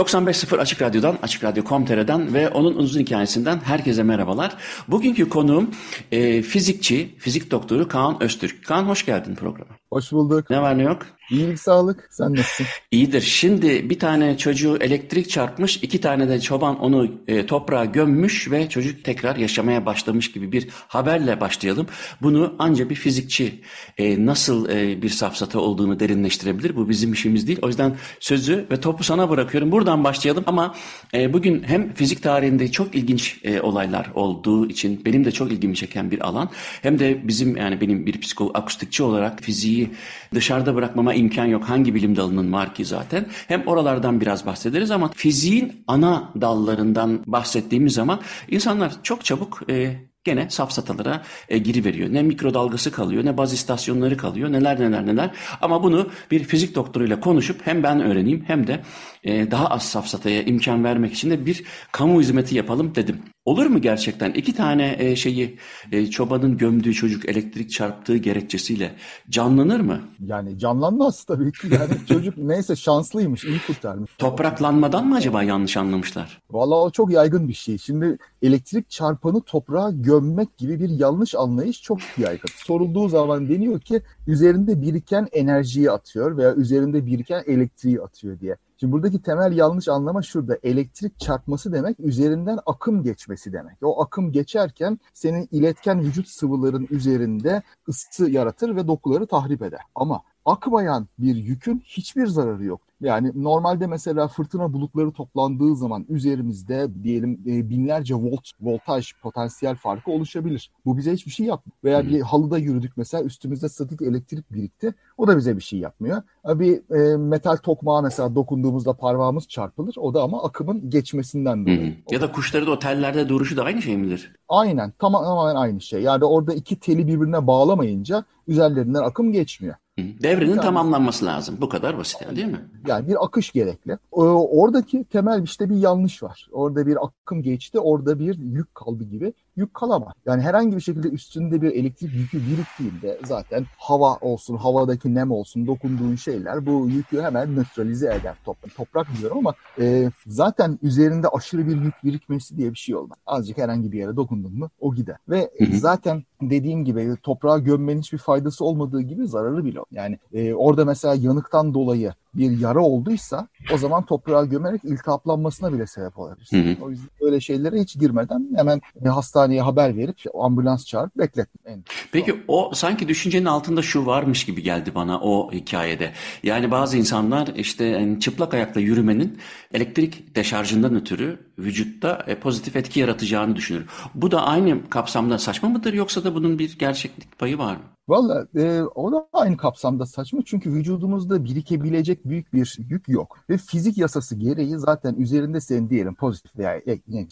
...95.0 Açık Radyo'dan, Açık Radyo.com.tr'den ve onun uzun hikayesinden herkese merhabalar. Bugünkü konuğum e, fizikçi, fizik doktoru Kaan Öztürk. Kaan hoş geldin programa. Hoş bulduk. Ne var ne yok? İyilik sağlık. Sen nasılsın? İyidir. Şimdi bir tane çocuğu elektrik çarpmış, iki tane de çoban onu e, toprağa gömmüş ve çocuk tekrar yaşamaya başlamış gibi bir haberle başlayalım. Bunu ancak bir fizikçi e, nasıl e, bir safsata olduğunu derinleştirebilir. Bu bizim işimiz değil. O yüzden sözü ve topu sana bırakıyorum. Buradan başlayalım ama e, bugün hem fizik tarihinde çok ilginç e, olaylar olduğu için benim de çok ilgimi çeken bir alan. Hem de bizim yani benim bir psikoakustikçi olarak fiziği dışarıda bırakmama imkan yok. Hangi bilim dalının var ki zaten. Hem oralardan biraz bahsederiz ama fiziğin ana dallarından bahsettiğimiz zaman insanlar çok çabuk e, gene safsatalara e, giriveriyor. Ne mikrodalgası kalıyor, ne baz istasyonları kalıyor, neler neler neler. Ama bunu bir fizik doktoruyla konuşup hem ben öğreneyim hem de e, daha az safsataya imkan vermek için de bir kamu hizmeti yapalım dedim. Olur mu gerçekten? İki tane e, şeyi e, çobanın gömdüğü çocuk elektrik çarptığı gerekçesiyle canlanır mı? Yani canlanmaz tabii ki. Yani çocuk neyse şanslıymış, iyi kurtarmış. Topraklanmadan mı acaba yanlış anlamışlar? Vallahi o çok yaygın bir şey. Şimdi elektrik çarpanı toprağa gömmek gibi bir yanlış anlayış çok yaygın. Sorulduğu zaman deniyor ki üzerinde biriken enerjiyi atıyor veya üzerinde biriken elektriği atıyor diye. Şimdi buradaki temel yanlış anlama şurada. Elektrik çarpması demek üzerinden akım geçmesi demek. O akım geçerken senin iletken vücut sıvıların üzerinde ısı yaratır ve dokuları tahrip eder. Ama akmayan bir yükün hiçbir zararı yok. Yani normalde mesela fırtına bulutları toplandığı zaman üzerimizde diyelim e, binlerce volt voltaj potansiyel farkı oluşabilir. Bu bize hiçbir şey yapmıyor. Veya bir halıda yürüdük mesela üstümüzde statik elektrik birikti. O da bize bir şey yapmıyor. Bir e, metal tokmağa mesela dokunduğumuzda parmağımız çarpılır. O da ama akımın geçmesinden dolayı. Ya da kuşları da otellerde duruşu da aynı şey midir? Aynen tamamen aynı şey. Yani orada iki teli birbirine bağlamayınca üzerlerinden akım geçmiyor. Devrenin yani, tamamlanması lazım. Bu kadar basit yani, değil mi? Yani bir akış gerekli. Oradaki temel işte bir yanlış var. Orada bir akım geçti, orada bir yük kaldı gibi. Yük kalamaz. Yani herhangi bir şekilde üstünde bir elektrik yükü biriktiğinde zaten hava olsun, havadaki nem olsun, dokunduğun şeyler bu yükü hemen nötralize eder. Toprak, toprak diyorum ama e, zaten üzerinde aşırı bir yük birikmesi diye bir şey olmaz. Azıcık herhangi bir yere dokundun mu o gider. Ve hı hı. zaten dediğim gibi toprağa gömmenin hiçbir faydası olmadığı gibi zararı bile. Yani e, orada mesela yanıktan dolayı bir yara olduysa o zaman toprağa gömerek iltihaplanmasına bile sebep olabilir. Hı hı. O yüzden böyle şeylere hiç girmeden hemen e, hastaneye haber verip ambulans çağırıp bekletmek. Peki o sanki düşüncenin altında şu varmış gibi geldi bana o hikayede. Yani bazı insanlar işte yani çıplak ayakla yürümenin elektrik deşarjından ötürü vücutta e, pozitif etki yaratacağını düşünür. Bu da aynı kapsamda saçma mıdır yoksa da bunun bir gerçeklik payı var mı? Valla e, o da aynı kapsamda saçma çünkü vücudumuzda birikebilecek büyük bir yük yok. Ve fizik yasası gereği zaten üzerinde senin diyelim pozitif veya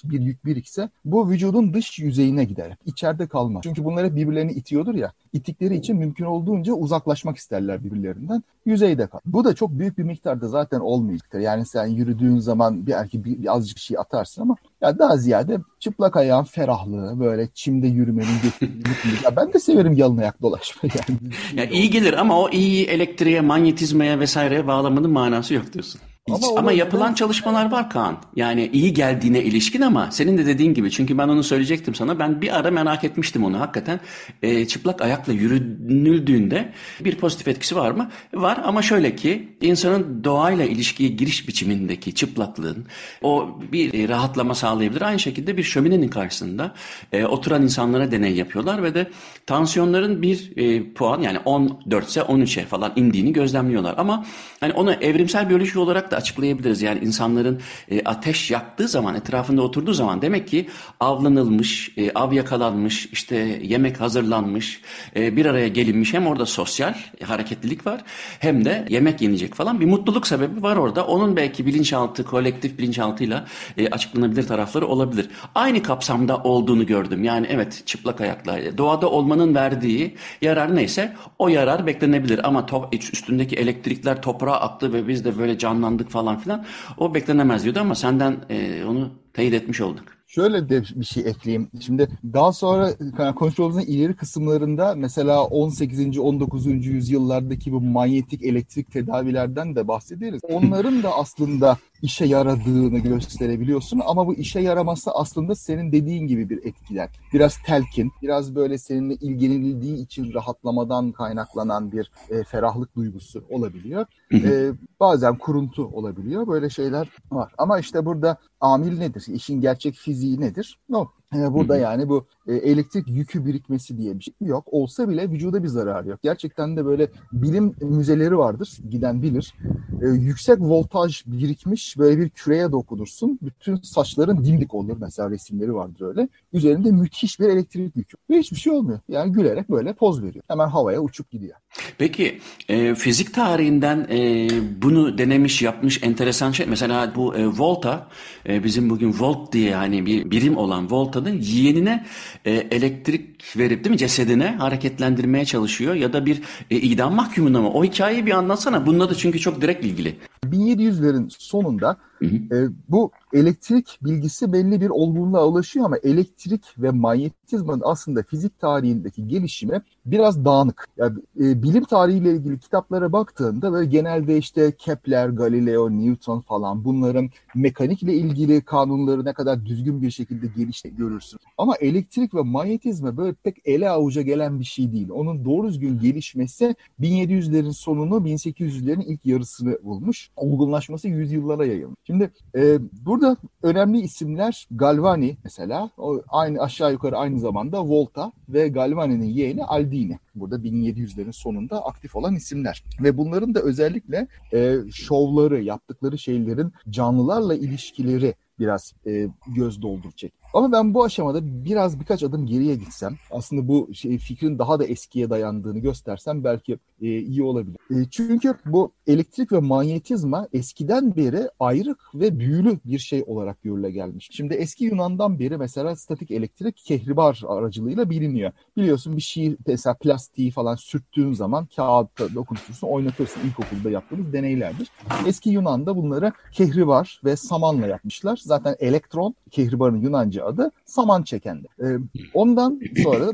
bir yük birikse bu vücudun dış yüzeyine gider. İçeride kalmaz. Çünkü bunlar hep birbirlerini itiyordur ya. İttikleri için mümkün olduğunca uzaklaşmak isterler birbirlerinden. Yüzeyde kal. Bu da çok büyük bir miktarda zaten olmayacaktır. Yani sen yürüdüğün zaman bir erkek bir, bir azıcık şey atarsın ama ya daha ziyade çıplak ayağın ferahlığı, böyle çimde yürümenin getirdiği Ya ben de severim yalın ayak dolaşmayı. Yani. Ya iyi gelir ama o iyi elektriğe, manyetizmaya vesaireye bağlamanın manası yok diyorsun. Ama, ama yapılan çalışmalar var Kaan. Yani iyi geldiğine ilişkin ama senin de dediğin gibi çünkü ben onu söyleyecektim sana. Ben bir ara merak etmiştim onu hakikaten. E, çıplak ayakla yürünüldüğünde bir pozitif etkisi var mı? Var ama şöyle ki insanın doğayla ilişkiye giriş biçimindeki çıplaklığın o bir e, rahatlama sağlayabilir. Aynı şekilde bir şöminenin karşısında e, oturan insanlara deney yapıyorlar ve de tansiyonların bir e, puan yani 14 ise 13'e falan indiğini gözlemliyorlar. Ama hani onu evrimsel biyoloji olarak da açıklayabiliriz. Yani insanların e, ateş yaktığı zaman, etrafında oturduğu zaman demek ki avlanılmış, e, av yakalanmış, işte yemek hazırlanmış, e, bir araya gelinmiş. Hem orada sosyal hareketlilik var hem de yemek yenecek falan bir mutluluk sebebi var orada. Onun belki bilinçaltı, kolektif bilinçaltıyla e, açıklanabilir tarafları olabilir. Aynı kapsamda olduğunu gördüm. Yani evet çıplak ayakla doğada olmanın verdiği yarar neyse o yarar beklenebilir ama üstündeki elektrikler toprağa aktı ve biz de böyle canlandık falan filan o beklenemez diyordu ama senden e, onu teyit etmiş olduk. Şöyle de bir şey ekleyeyim. Şimdi daha sonra konuşmamızın ileri kısımlarında mesela 18. 19. yüzyıllardaki bu manyetik elektrik tedavilerden de bahsederiz. Onların da aslında işe yaradığını gösterebiliyorsun ama bu işe yaraması aslında senin dediğin gibi bir etkiler. Biraz telkin, biraz böyle seninle ilgilenildiği için rahatlamadan kaynaklanan bir e, ferahlık duygusu olabiliyor. E, bazen kuruntu olabiliyor. Böyle şeyler var. Ama işte burada amil nedir? İşin gerçek fiziği nedir? No. E, burada yani bu e, elektrik yükü birikmesi diye bir şey yok. Olsa bile vücuda bir zarar yok. Gerçekten de böyle bilim müzeleri vardır. Giden bilir. E, yüksek voltaj birikmiş böyle bir küreye dokunursun. Bütün saçların dimdik olur. Mesela resimleri vardır öyle. Üzerinde müthiş bir elektrik yükü. Ve hiçbir şey olmuyor. Yani gülerek böyle poz veriyor. Hemen havaya uçup gidiyor. Peki e, fizik tarihinden e, bunu denemiş yapmış enteresan şey. Mesela bu e, volta e, bizim bugün volt diye hani bir birim olan voltanın yeğenine e, elektrik verip değil mi cesedine hareketlendirmeye çalışıyor ya da bir e, idam mahkumuna mı? O hikayeyi bir anlatsana. Bununla da çünkü çok direkt ilgili. 1700'lerin sonunda hı hı. E, bu elektrik bilgisi belli bir olgunluğa ulaşıyor ama elektrik ve manyetizmanın aslında fizik tarihindeki gelişimi biraz dağınık. Yani, e, bilim tarihiyle ilgili kitaplara baktığında böyle genelde işte Kepler, Galileo, Newton falan bunların mekanikle ilgili kanunları ne kadar düzgün bir şekilde gelişti görürsün. Ama elektrik ve manyetizma böyle pek ele avuca gelen bir şey değil. Onun doğru düzgün gelişmesi 1700'lerin sonunu 1800'lerin ilk yarısını bulmuş. Olgunlaşması yüzyıllara yayılmış. Şimdi e, burada önemli isimler Galvani mesela o aynı aşağı yukarı aynı zamanda Volta ve Galvani'nin yeğeni Aldini. Burada 1700'lerin sonunda aktif olan isimler. Ve bunların da özellikle e, şovları, yaptıkları şeylerin canlılarla ilişkileri biraz e, göz dolduracak. Ama ben bu aşamada biraz birkaç adım geriye gitsem, aslında bu şey, fikrin daha da eskiye dayandığını göstersem belki e, iyi olabilir. E, çünkü bu elektrik ve manyetizma eskiden beri ayrık ve büyülü bir şey olarak görüle gelmiş. Şimdi eski Yunan'dan beri mesela statik elektrik kehribar aracılığıyla biliniyor. Biliyorsun bir şey mesela plastiği falan sürttüğün zaman kağıtta dokunutursun, oynatırsın. İlkokulda yaptığımız deneylerdir. Eski Yunan'da bunları kehribar ve samanla yapmışlar. Zaten elektron kehribarın Yunanca adı saman çekendi. Ee, ondan sonra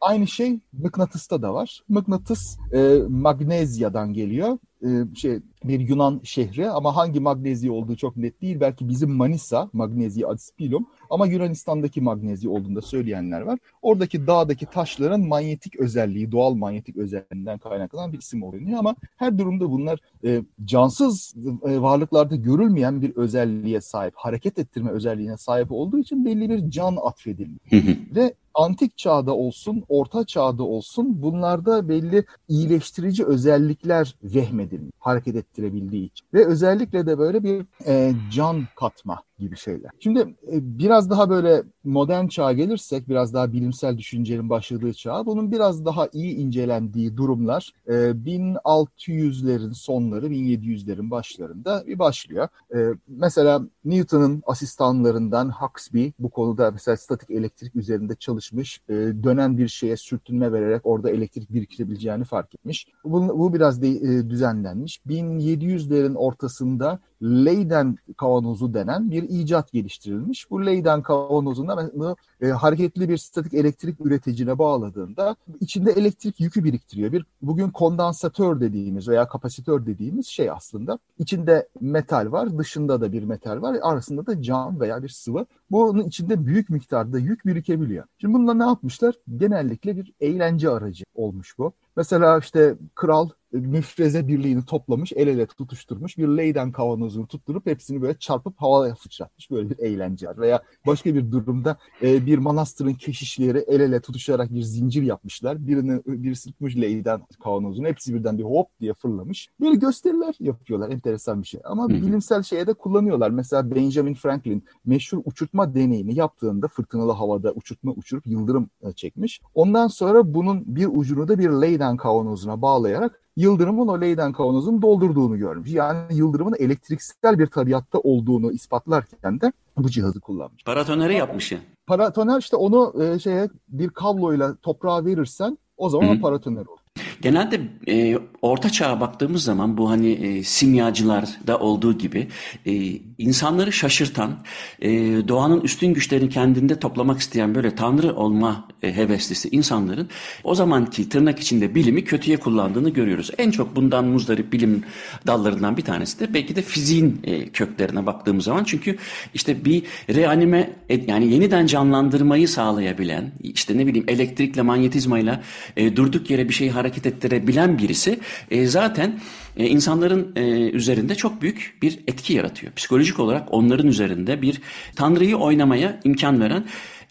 aynı şey mıknatısta da var. Mıknatıs e, Magnezya'dan geliyor. E, şey bir Yunan şehri ama hangi Magnezya olduğu çok net değil. Belki bizim Manisa, Magnezya Adispilum ama Yunanistan'daki Magnezya olduğunu da söyleyenler var. Oradaki dağdaki taşların manyetik özelliği, doğal manyetik özelliğinden kaynaklanan bir isim oluyor ama her durumda bunlar e, cansız e, varlıklarda görülmeyen bir özelliğe sahip, hareket ettirme özelliğine sahip olduğu için belli bir can atfedilmiş. Ve antik çağda olsun, orta çağda olsun bunlarda belli iyileştirici özellikler vehmedilmiş, hareket ettirebildiği için. Ve özellikle de böyle bir e, can katma gibi şeyler. Şimdi e, biraz daha böyle modern çağa gelirsek, biraz daha bilimsel düşüncenin başladığı çağ, bunun biraz daha iyi incelendiği durumlar e, 1600'lerin sonları, 1700'lerin başlarında bir başlıyor. E, mesela Newton'un asistanlarından Huxley bu konuda mesela statik elektrik üzerinde çalışmış, e, dönen bir şeye sürtünme vererek orada elektrik biriktirebileceğini fark etmiş. Bu, bu biraz de, e, düzenlenmiş. 1700'lerin ortasında Leyden kavanozu denen bir icat geliştirilmiş. Bu Leyden kavanozunda e, hareketli bir statik elektrik üreticine bağladığında içinde elektrik yükü biriktiriyor. Bir bugün kondansatör dediğimiz veya kapasitör dediğimiz şey aslında. İçinde metal var, dışında da bir metal var, arasında da cam veya bir sıvı bunun içinde büyük miktarda yük birikebiliyor. Şimdi bununla ne yapmışlar? Genellikle bir eğlence aracı olmuş bu. Mesela işte kral müfreze birliğini toplamış, el ele tutuşturmuş, bir Leyden kavanozunu tutturup hepsini böyle çarpıp havaya sıçratmış. Böyle bir eğlence var. Veya başka bir durumda e, bir manastırın keşişleri el ele tutuşarak bir zincir yapmışlar. Birini bir tutmuş Leyden kavanozunu, hepsi birden bir hop diye fırlamış. Böyle gösteriler yapıyorlar. Enteresan bir şey. Ama bilimsel şeye de kullanıyorlar. Mesela Benjamin Franklin meşhur uçurtma deneyini yaptığında fırtınalı havada uçurtma uçurup yıldırım e, çekmiş. Ondan sonra bunun bir ucunu da bir Leyden kavanozuna bağlayarak Yıldırım'ın o Leyden kavanozunu doldurduğunu görmüş. Yani Yıldırım'ın elektriksel bir tabiatta olduğunu ispatlarken de bu cihazı kullanmış. Paratoneri yapmış ya. Paratoner işte onu e, şeye bir kabloyla toprağa verirsen o zaman paratoner olur. Genelde e, orta çağa baktığımız zaman bu hani e, simyacılarda olduğu gibi e, insanları şaşırtan, e, doğanın üstün güçlerini kendinde toplamak isteyen böyle tanrı olma e, heveslisi insanların o zamanki tırnak içinde bilimi kötüye kullandığını görüyoruz. En çok bundan muzdarip bilim dallarından bir tanesi de belki de fiziğin e, köklerine baktığımız zaman çünkü işte bir reanime yani yeniden canlandırmayı sağlayabilen işte ne bileyim elektrikle manyetizmayla e, durduk yere bir şeyi hareket ettirebilen birisi e, zaten e, insanların e, üzerinde çok büyük bir etki yaratıyor. Psikolojik olarak onların üzerinde bir tanrıyı oynamaya imkan veren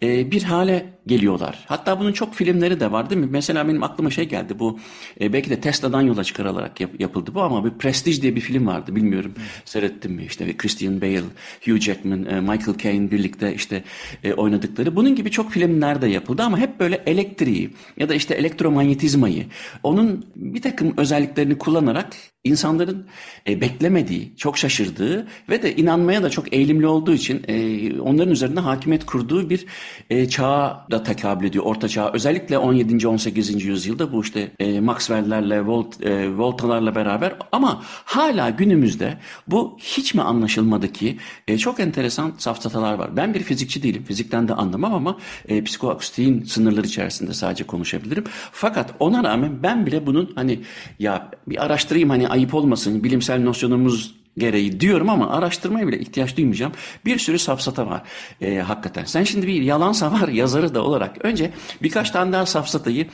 e, bir hale geliyorlar. Hatta bunun çok filmleri de var değil mi? Mesela benim aklıma şey geldi bu e, belki de Tesla'dan yola çıkarılarak yap, yapıldı bu ama bir Prestige diye bir film vardı bilmiyorum seyrettim mi işte Christian Bale, Hugh Jackman, e, Michael Caine birlikte işte e, oynadıkları. Bunun gibi çok filmler de yapıldı ama hep böyle elektriği ya da işte elektromanyetizmayı onun bir takım özelliklerini kullanarak insanların e, beklemediği, çok şaşırdığı ve de inanmaya da çok eğilimli olduğu için e, onların üzerinde hakimiyet kurduğu bir e, çağa da tekabül ediyor. Orta çağ özellikle 17. 18. yüzyılda bu işte e, Maxwell'lerle, Volt, e, Volta'larla beraber ama hala günümüzde bu hiç mi anlaşılmadı ki e, çok enteresan safsatalar var. Ben bir fizikçi değilim. Fizikten de anlamam ama e, psikoakustiğin sınırları içerisinde sadece konuşabilirim. Fakat ona rağmen ben bile bunun hani ya bir araştırayım hani ayıp olmasın bilimsel nosyonumuz gereği diyorum ama araştırmaya bile ihtiyaç duymayacağım. Bir sürü safsata var e, hakikaten. Sen şimdi bir yalan savar yazarı da olarak önce birkaç tane daha safsatayı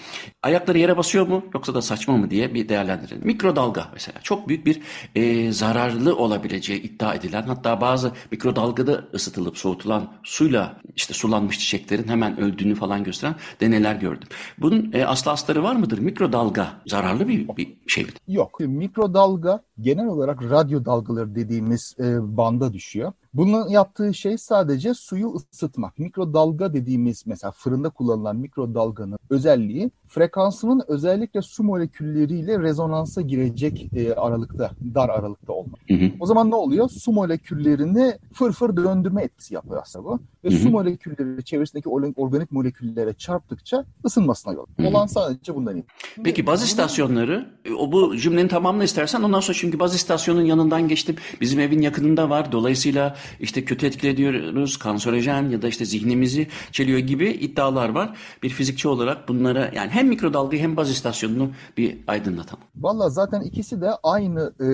ayakları yere basıyor mu yoksa da saçma mı diye bir değerlendirelim. Mikrodalga mesela çok büyük bir e, zararlı olabileceği iddia edilen hatta bazı mikrodalgada ısıtılıp soğutulan suyla işte sulanmış çiçeklerin hemen öldüğünü falan gösteren deneyler gördüm. Bunun e, aslı astarı var mıdır? Mikrodalga zararlı bir, bir şey mi? Yok. Mikrodalga genel olarak radyo dalgaları dediğimiz e, banda düşüyor. Bunun yaptığı şey sadece suyu ısıtmak. Mikrodalga dediğimiz mesela fırında kullanılan mikrodalganın özelliği frekansının özellikle su molekülleriyle rezonansa girecek e, aralıkta, dar aralıkta olmak. Hı hı. O zaman ne oluyor? Su moleküllerini fırfır döndürme etkisi yapıyor aslında bu. Ve hı hı. su molekülleri çevresindeki organik moleküllere çarptıkça ısınmasına yol. Hı hı. Olan sadece bundan ibaret. Peki baz istasyonları, o bu cümlenin tamamını istersen ondan sonra çünkü baz istasyonun yanından geçtim. Bizim evin yakınında var. Dolayısıyla işte kötü etkilediyoruz, kanserojen ya da işte zihnimizi çeliyor gibi iddialar var. Bir fizikçi olarak bunlara yani hem mikrodalgayı hem baz istasyonunu bir aydınlatalım. Valla zaten ikisi de aynı e,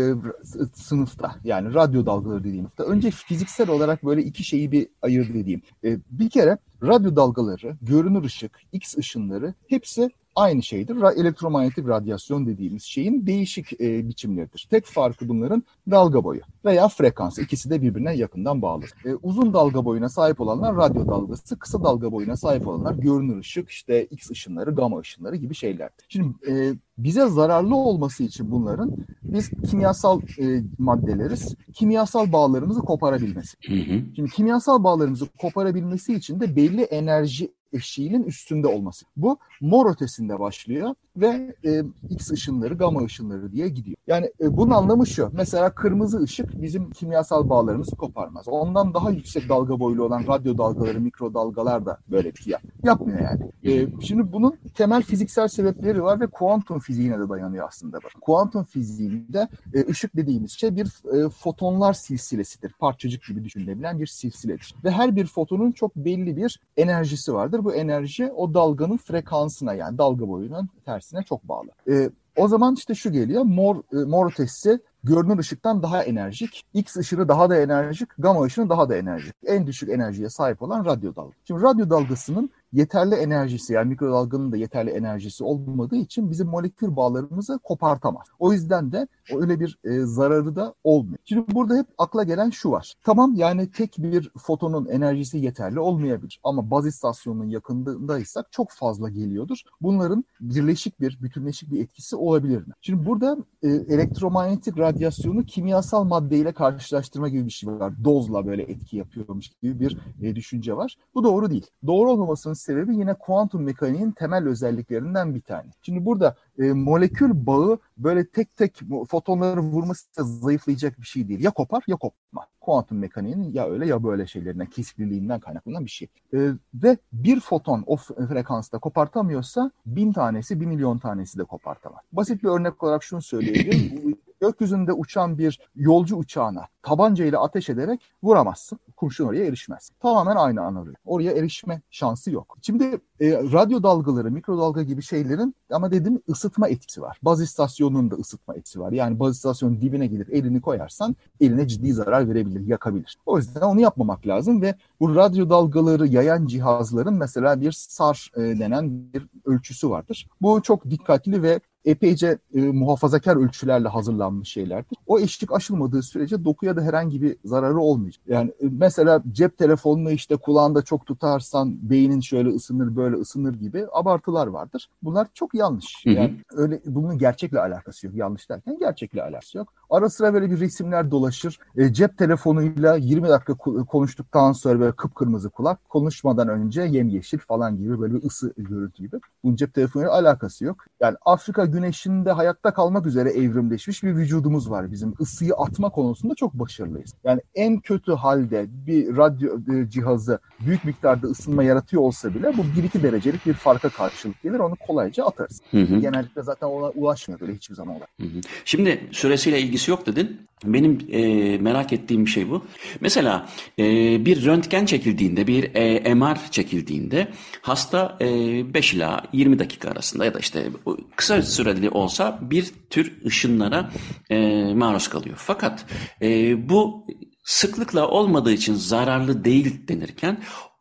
sınıfta yani radyo dalgaları dediğimizde. Önce fiziksel olarak böyle iki şeyi bir ayır dediğim. E, bir kere radyo dalgaları, görünür ışık, X ışınları hepsi aynı şeydir. Elektromanyetik radyasyon dediğimiz şeyin değişik e, biçimleridir. Tek farkı bunların dalga boyu veya frekans. İkisi de birbirine yakından bağlı. E, uzun dalga boyuna sahip olanlar radyo dalgası, kısa dalga boyuna sahip olanlar görünür ışık, işte X ışınları, gama ışınları gibi şeyler. Şimdi e, bize zararlı olması için bunların biz kimyasal e, maddeleriz. Kimyasal bağlarımızı koparabilmesi. Hı hı. Şimdi kimyasal bağlarımızı koparabilmesi için de belli enerji eşiğinin üstünde olması. Bu mor ötesinde başlıyor ve e, X ışınları, gamma ışınları diye gidiyor. Yani e, bunun anlamı şu. Mesela kırmızı ışık bizim kimyasal bağlarımızı koparmaz. Ondan daha yüksek dalga boylu olan radyo dalgaları, mikrodalgalar da böyle bir şey yapmıyor yani. E, şimdi bunun temel fiziksel sebepleri var ve kuantum fiziğine de dayanıyor aslında. Kuantum fiziğinde e, ışık dediğimiz şey bir e, fotonlar silsilesidir. Parçacık gibi düşünülebilen bir silsiledir. Ve her bir fotonun çok belli bir enerjisi vardır. Bu enerji o dalganın frekansına yani dalga boyunun tersine çok bağlı. E, o zaman işte şu geliyor. Mor, e, mor ötesi görünür ışıktan daha enerjik, X ışını daha da enerjik, gamma ışını daha da enerjik. En düşük enerjiye sahip olan radyo dalga. Şimdi radyo dalgasının yeterli enerjisi yani mikrodalganın da yeterli enerjisi olmadığı için bizim molekül bağlarımızı kopartamaz. O yüzden de öyle bir e, zararı da olmuyor. Şimdi burada hep akla gelen şu var. Tamam yani tek bir fotonun enerjisi yeterli olmayabilir ama baz istasyonunun yakındaysak çok fazla geliyordur. Bunların birleşik bir, bütünleşik bir etkisi olabilir mi? Şimdi burada e, elektromanyetik radyasyonu kimyasal maddeyle karşılaştırma gibi bir şey var. Dozla böyle etki yapıyormuş gibi bir e, düşünce var. Bu doğru değil. Doğru olmamasının sebebi yine kuantum mekaniğin temel özelliklerinden bir tane. Şimdi burada e, molekül bağı böyle tek tek fotonları vurması zayıflayacak bir şey değil. Ya kopar ya kopma. Kuantum mekaniğinin ya öyle ya böyle şeylerinden, kesikliliğinden kaynaklanan bir şey. E, ve bir foton o frekansta kopartamıyorsa bin tanesi, bir milyon tanesi de kopartamaz. Basit bir örnek olarak şunu söyleyebilirim. Gökyüzünde uçan bir yolcu uçağına tabanca ile ateş ederek vuramazsın. Kurşun oraya erişmez. Tamamen aynı anarıyor. Oraya erişme şansı yok. Şimdi e, radyo dalgaları, mikrodalga gibi şeylerin ama dedim ısıtma etkisi var. Baz istasyonunun da ısıtma etkisi var. Yani baz istasyonun dibine gidip elini koyarsan eline ciddi zarar verebilir, yakabilir. O yüzden onu yapmamak lazım ve bu radyo dalgaları yayan cihazların mesela bir SAR e, denen bir ölçüsü vardır. Bu çok dikkatli ve epeyce e, muhafazakar ölçülerle hazırlanmış şeylerdir. O eşlik aşılmadığı sürece dokuya da herhangi bir zararı olmayacak. Yani e, mesela cep telefonunu işte kulağında çok tutarsan beynin şöyle ısınır böyle ısınır gibi abartılar vardır. Bunlar çok yanlış. Yani öyle bunun gerçekle alakası yok. Yanlış derken gerçekle alakası yok. Ara sıra böyle bir resimler dolaşır. E, cep telefonuyla 20 dakika konuştuktan sonra böyle kıpkırmızı kulak, konuşmadan önce yemyeşil falan gibi böyle bir ısı görüntü gibi. Bunun cep telefonuyla alakası yok. Yani Afrika güneşinde hayatta kalmak üzere evrimleşmiş bir vücudumuz var bizim. Isıyı atma konusunda çok başarılıyız. Yani en kötü halde bir radyo e, cihazı büyük miktarda ısınma yaratıyor olsa bile bu 1-2 derecelik bir farka karşılık gelir. Onu kolayca atarız. Hı hı. Genellikle zaten ona ulaşmıyor böyle hiçbir zaman. Hı hı. Şimdi süresiyle ilgisi yok dedin. Benim e, merak ettiğim bir şey bu. Mesela e, bir röntgen çekildiğinde, bir e, MR çekildiğinde hasta e, 5 ila 20 dakika arasında ya da işte kısa süreli olsa bir tür ışınlara e, maruz kalıyor. Fakat e, bu sıklıkla olmadığı için zararlı değil denirken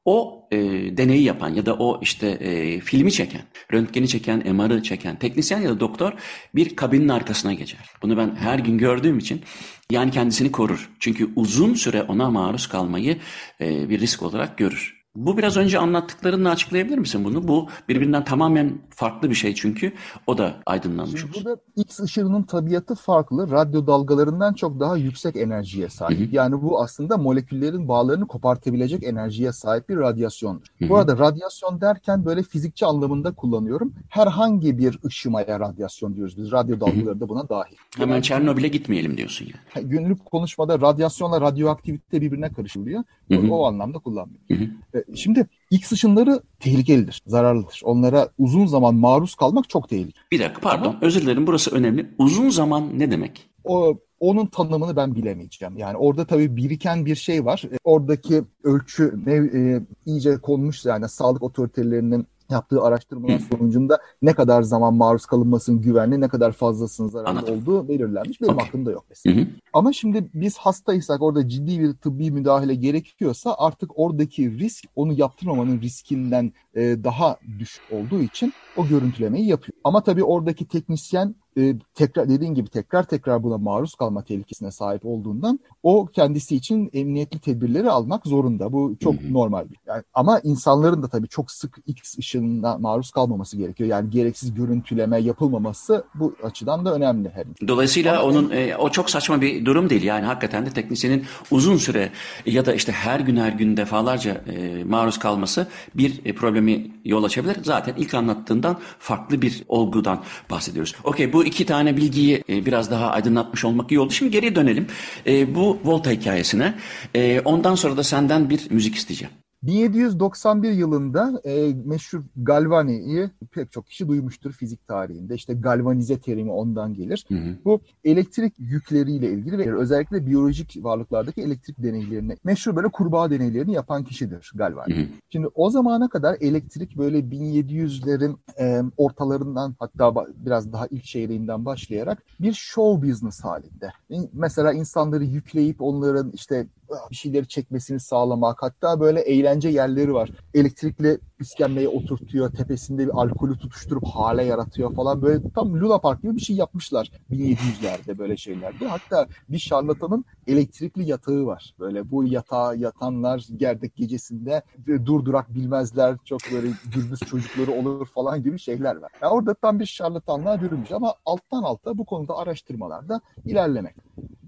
o e, deneyi yapan ya da o işte e, filmi çeken, röntgeni çeken, MR'ı çeken teknisyen ya da doktor bir kabinin arkasına geçer. Bunu ben her gün gördüğüm için yani kendisini korur. Çünkü uzun süre ona maruz kalmayı e, bir risk olarak görür. Bu biraz önce anlattıklarını açıklayabilir misin bunu? Bu birbirinden tamamen farklı bir şey çünkü o da aydınlanmış Şimdi Burada X ışığının tabiatı farklı. Radyo dalgalarından çok daha yüksek enerjiye sahip. Hı hı. Yani bu aslında moleküllerin bağlarını kopartabilecek enerjiye sahip bir radyasyondur. Hı hı. Bu arada radyasyon derken böyle fizikçi anlamında kullanıyorum. Herhangi bir ışımaya radyasyon diyoruz biz. Radyo dalgaları da buna dahil. Hemen Çernobil'e gitmeyelim diyorsun yani. Günlük konuşmada radyasyonla radyoaktivite birbirine karışılıyor. Hı hı. O, o anlamda kullanmıyor. Hı hı. Şimdi X ışınları tehlikelidir, zararlıdır. Onlara uzun zaman maruz kalmak çok tehlikeli. Bir dakika pardon Ama, özür dilerim burası önemli. Uzun zaman ne demek? O onun tanımını ben bilemeyeceğim. Yani orada tabii biriken bir şey var. E, oradaki ölçü ne, e, iyice konmuş yani sağlık otoritelerinin yaptığı araştırmalar sonucunda ne kadar zaman maruz kalınmasının güvenli, ne kadar fazlasının zararlı Anladım. olduğu belirlenmiş. Benim okay. aklımda yok mesela. Hı hı. Ama şimdi biz hastaysak orada ciddi bir tıbbi müdahale gerekiyorsa artık oradaki risk onu yaptırmamanın riskinden e, daha düşük olduğu için o görüntülemeyi yapıyor. Ama tabii oradaki teknisyen e, tekrar dediğin gibi tekrar tekrar buna maruz kalma tehlikesine sahip olduğundan o kendisi için emniyetli tedbirleri almak zorunda. Bu çok Hı-hı. normal. Yani, ama insanların da tabii çok sık X ışığına maruz kalmaması gerekiyor. Yani gereksiz görüntüleme yapılmaması bu açıdan da önemli. Hem. Dolayısıyla ama onun e, o çok saçma bir durum değil. Yani hakikaten de teknisyenin uzun süre ya da işte her gün her gün defalarca e, maruz kalması bir e, problemi yol açabilir. Zaten ilk anlattığından farklı bir olgudan bahsediyoruz. Okey bu iki tane bilgiyi e, biraz daha aydınlatmış olmak iyi oldu. Şimdi geriye dönelim. E, bu Volta hikayesine. E, ondan sonra da senden bir müzik isteyeceğim. 1791 yılında e, meşhur Galvani'yi pek çok kişi duymuştur fizik tarihinde. İşte galvanize terimi ondan gelir. Hı hı. Bu elektrik yükleriyle ilgili ve özellikle biyolojik varlıklardaki elektrik deneylerini, meşhur böyle kurbağa deneylerini yapan kişidir Galvani. Hı hı. Şimdi o zamana kadar elektrik böyle 1700'lerin e, ortalarından hatta biraz daha ilk çeyreğinden başlayarak bir show business halinde. Mesela insanları yükleyip onların işte bir şeyleri çekmesini sağlamak. Hatta böyle eğlence yerleri var. Elektrikli iskemleye oturtuyor. Tepesinde bir alkolü tutuşturup hale yaratıyor falan. Böyle tam Luna Park gibi bir şey yapmışlar 1700'lerde böyle şeylerde. Hatta bir şarlatanın elektrikli yatağı var. Böyle bu yatağa yatanlar gerdek gecesinde durdurak bilmezler. Çok böyle gürbüz çocukları olur falan gibi şeyler var. Yani orada tam bir şarlatanlığa bürünmüş ama alttan alta bu konuda araştırmalarda ilerlemek.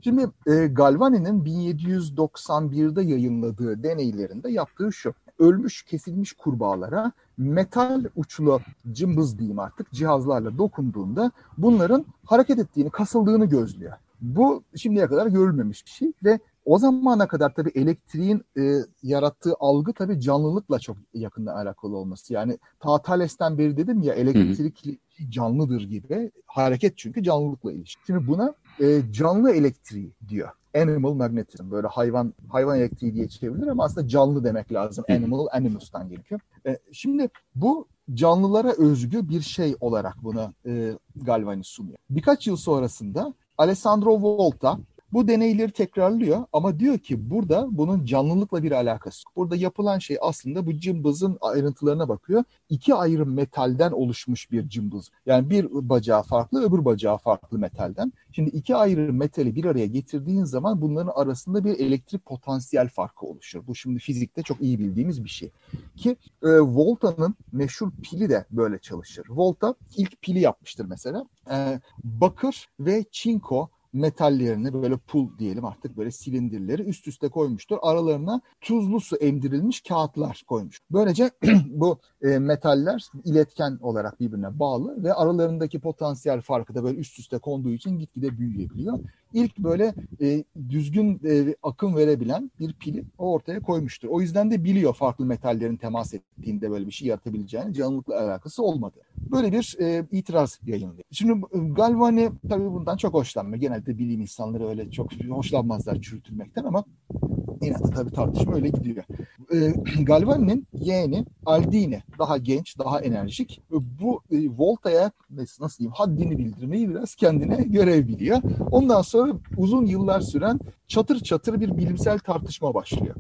Şimdi e, Galvani'nin 1791'de yayınladığı deneylerinde yaptığı şu. Ölmüş, kesilmiş kurbağalara metal uçlu cımbız diyeyim artık cihazlarla dokunduğunda bunların hareket ettiğini, kasıldığını gözlüyor. Bu şimdiye kadar görülmemiş bir şey ve o zamana kadar tabii elektriğin e, yarattığı algı tabii canlılıkla çok yakından alakalı olması. Yani ta Thales'ten beri dedim ya elektrik canlıdır gibi. Hareket çünkü canlılıkla ilişkili. Şimdi buna e, canlı elektriği diyor. Animal magnetism böyle hayvan hayvan elektriği diye çevrilir ama aslında canlı demek lazım. Animal animus'tan geliyor. E, şimdi bu canlılara özgü bir şey olarak bunu e, Galvani sunuyor. Birkaç yıl sonrasında Alessandro Volta bu deneyleri tekrarlıyor ama diyor ki burada bunun canlılıkla bir alakası. Burada yapılan şey aslında bu cımbızın ayrıntılarına bakıyor. İki ayrı metalden oluşmuş bir cımbız. Yani bir bacağı farklı, öbür bacağı farklı metalden. Şimdi iki ayrı metali bir araya getirdiğin zaman bunların arasında bir elektrik potansiyel farkı oluşur. Bu şimdi fizikte çok iyi bildiğimiz bir şey. Ki e, Volta'nın meşhur pili de böyle çalışır. Volta ilk pili yapmıştır mesela. E, bakır ve çinko metallerini böyle pul diyelim artık böyle silindirleri üst üste koymuştur. Aralarına tuzlu su emdirilmiş kağıtlar koymuş. Böylece bu e, metaller iletken olarak birbirine bağlı ve aralarındaki potansiyel farkı da böyle üst üste konduğu için gitgide büyüyebiliyor ilk böyle e, düzgün e, akım verebilen bir pili o ortaya koymuştur. O yüzden de biliyor farklı metallerin temas ettiğinde böyle bir şey yaratabileceğini canlılıkla alakası olmadı. Böyle bir e, itiraz yayınlıyor. Şimdi e, Galvani tabii bundan çok hoşlanmıyor. Genelde bilim insanları öyle çok hoşlanmazlar çürütülmekten ama yine de tabii tartışma öyle gidiyor. E, Galvani'nin yeğeni Aldini daha genç, daha enerjik. Bu e, Volta'ya nasıl diyeyim haddini bildirmeyi biraz kendine görev biliyor. Ondan sonra uzun yıllar süren çatır çatır bir bilimsel tartışma başlıyor.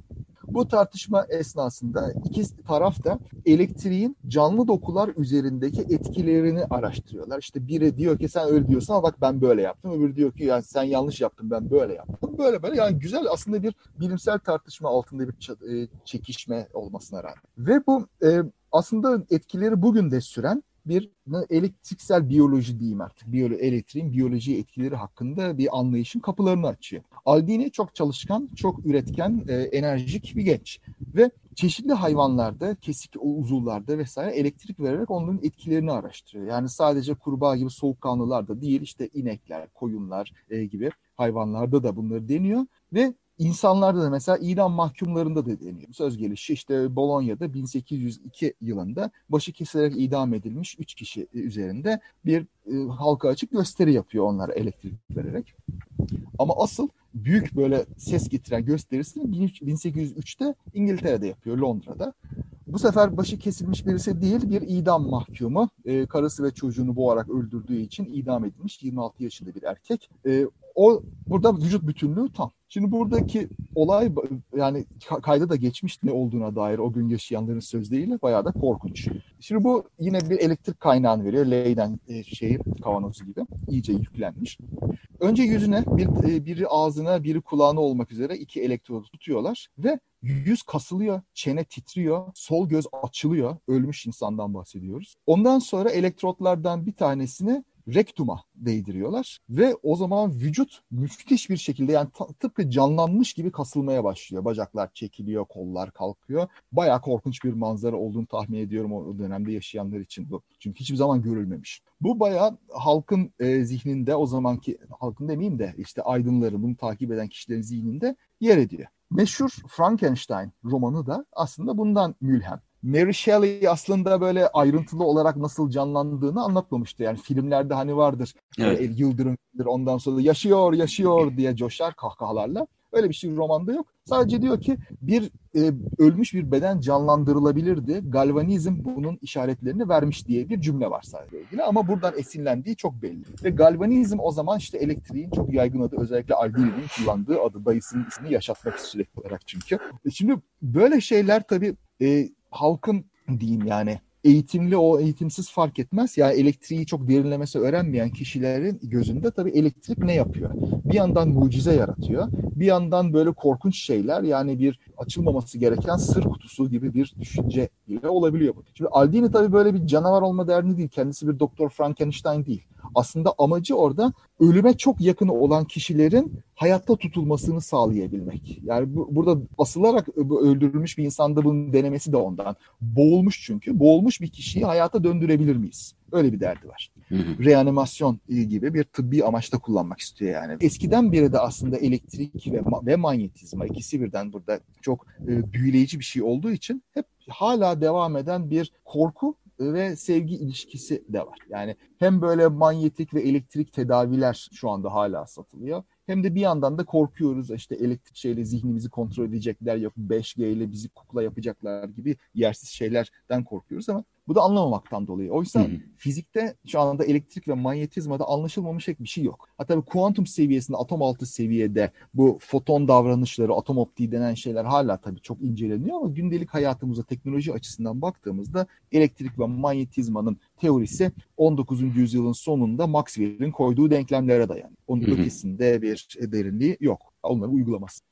Bu tartışma esnasında iki taraf da elektriğin canlı dokular üzerindeki etkilerini araştırıyorlar. İşte biri diyor ki sen öyle diyorsun ama bak ben böyle yaptım. Öbürü diyor ki yani sen yanlış yaptın ben böyle yaptım. Böyle böyle yani güzel aslında bir bilimsel tartışma altında bir e, çekişme olmasına rağmen. Ve bu e, aslında etkileri bugün de süren bir elektriksel biyoloji diyeyim artık. Biyolo, elektriğin biyoloji etkileri hakkında bir anlayışın kapılarını açıyor. Aldini çok çalışkan, çok üretken, e, enerjik bir genç. Ve çeşitli hayvanlarda, kesik uzuvlarda vesaire elektrik vererek onların etkilerini araştırıyor. Yani sadece kurbağa gibi soğukkanlılarda değil, işte inekler, koyunlar e, gibi hayvanlarda da bunları deniyor. Ve İnsanlarda da mesela idam mahkumlarında da deniyor. Söz gelişi işte Bolonya'da 1802 yılında başı kesilerek idam edilmiş 3 kişi üzerinde bir e, halka açık gösteri yapıyor onlara elektrik vererek. Ama asıl büyük böyle ses getiren gösterisini 1803'te İngiltere'de yapıyor Londra'da. Bu sefer başı kesilmiş birisi değil bir idam mahkumu. E, karısı ve çocuğunu boğarak öldürdüğü için idam edilmiş 26 yaşında bir erkek. E, o burada vücut bütünlüğü tam. Şimdi buradaki olay yani kayda da geçmiş ne olduğuna dair o gün yaşayanların sözleriyle bayağı da korkunç. Şimdi bu yine bir elektrik kaynağını veriyor. Leyden e, şeyi kavanozu gibi iyice yüklenmiş. Önce yüzüne bir, e, biri ağzına biri kulağına olmak üzere iki elektrodu tutuyorlar ve yüz kasılıyor, çene titriyor, sol göz açılıyor. Ölmüş insandan bahsediyoruz. Ondan sonra elektrotlardan bir tanesini rektuma değdiriyorlar ve o zaman vücut müthiş bir şekilde yani tıpkı canlanmış gibi kasılmaya başlıyor. Bacaklar çekiliyor, kollar kalkıyor. Bayağı korkunç bir manzara olduğunu tahmin ediyorum o dönemde yaşayanlar için bu. Çünkü hiçbir zaman görülmemiş. Bu bayağı halkın e, zihninde o zamanki halkın demeyeyim de işte aydınları bunu takip eden kişilerin zihninde yer ediyor. meşhur Frankenstein romanı da aslında bundan mülhem. Mary Shelley aslında böyle ayrıntılı olarak nasıl canlandığını anlatmamıştı. Yani filmlerde hani vardır evet. e, yıldırım ondan sonra yaşıyor yaşıyor diye coşar kahkahalarla. Öyle bir şey romanda yok. Sadece diyor ki bir e, ölmüş bir beden canlandırılabilirdi. Galvanizm bunun işaretlerini vermiş diye bir cümle var sadece ilgili. Ama buradan esinlendiği çok belli. Ve galvanizm o zaman işte elektriğin çok yaygın adı özellikle Aldini'nin kullandığı adı. Dayısının ismini yaşatmak sürekli olarak çünkü. E şimdi böyle şeyler tabii e, halkın diyeyim yani eğitimli o eğitimsiz fark etmez. Yani elektriği çok derinlemesi öğrenmeyen kişilerin gözünde tabii elektrik ne yapıyor? Bir yandan mucize yaratıyor. Bir yandan böyle korkunç şeyler yani bir açılmaması gereken sır kutusu gibi bir düşünce bile olabiliyor. Şimdi Aldini tabii böyle bir canavar olma derdi değil. Kendisi bir Doktor Frankenstein değil. Aslında amacı orada ölüme çok yakın olan kişilerin hayatta tutulmasını sağlayabilmek. Yani bu, burada asılarak öldürülmüş bir insanda bunun denemesi de ondan. Boğulmuş çünkü. Boğulmuş bir kişiyi hayata döndürebilir miyiz? Öyle bir derdi var. Hı hı. Reanimasyon gibi bir tıbbi amaçta kullanmak istiyor yani. Eskiden beri de aslında elektrik ve, ve manyetizma ikisi birden burada çok e, büyüleyici bir şey olduğu için hep hala devam eden bir korku ve sevgi ilişkisi de var. Yani hem böyle manyetik ve elektrik tedaviler şu anda hala satılıyor. Hem de bir yandan da korkuyoruz işte elektrik şeyle zihnimizi kontrol edecekler yok 5G ile bizi kukla yapacaklar gibi yersiz şeylerden korkuyoruz ama bu da anlamamaktan dolayı. Oysa hmm. fizikte şu anda elektrik ve manyetizmada anlaşılmamış bir şey yok. Hatta bir kuantum seviyesinde, atom altı seviyede bu foton davranışları, atom optiği denen şeyler hala tabii çok inceleniyor ama gündelik hayatımıza teknoloji açısından baktığımızda elektrik ve manyetizmanın teorisi 19. yüzyılın sonunda Maxwell'in koyduğu denklemlere dayanıyor. Onun ötesinde bir derinliği yok onları uygulamaz.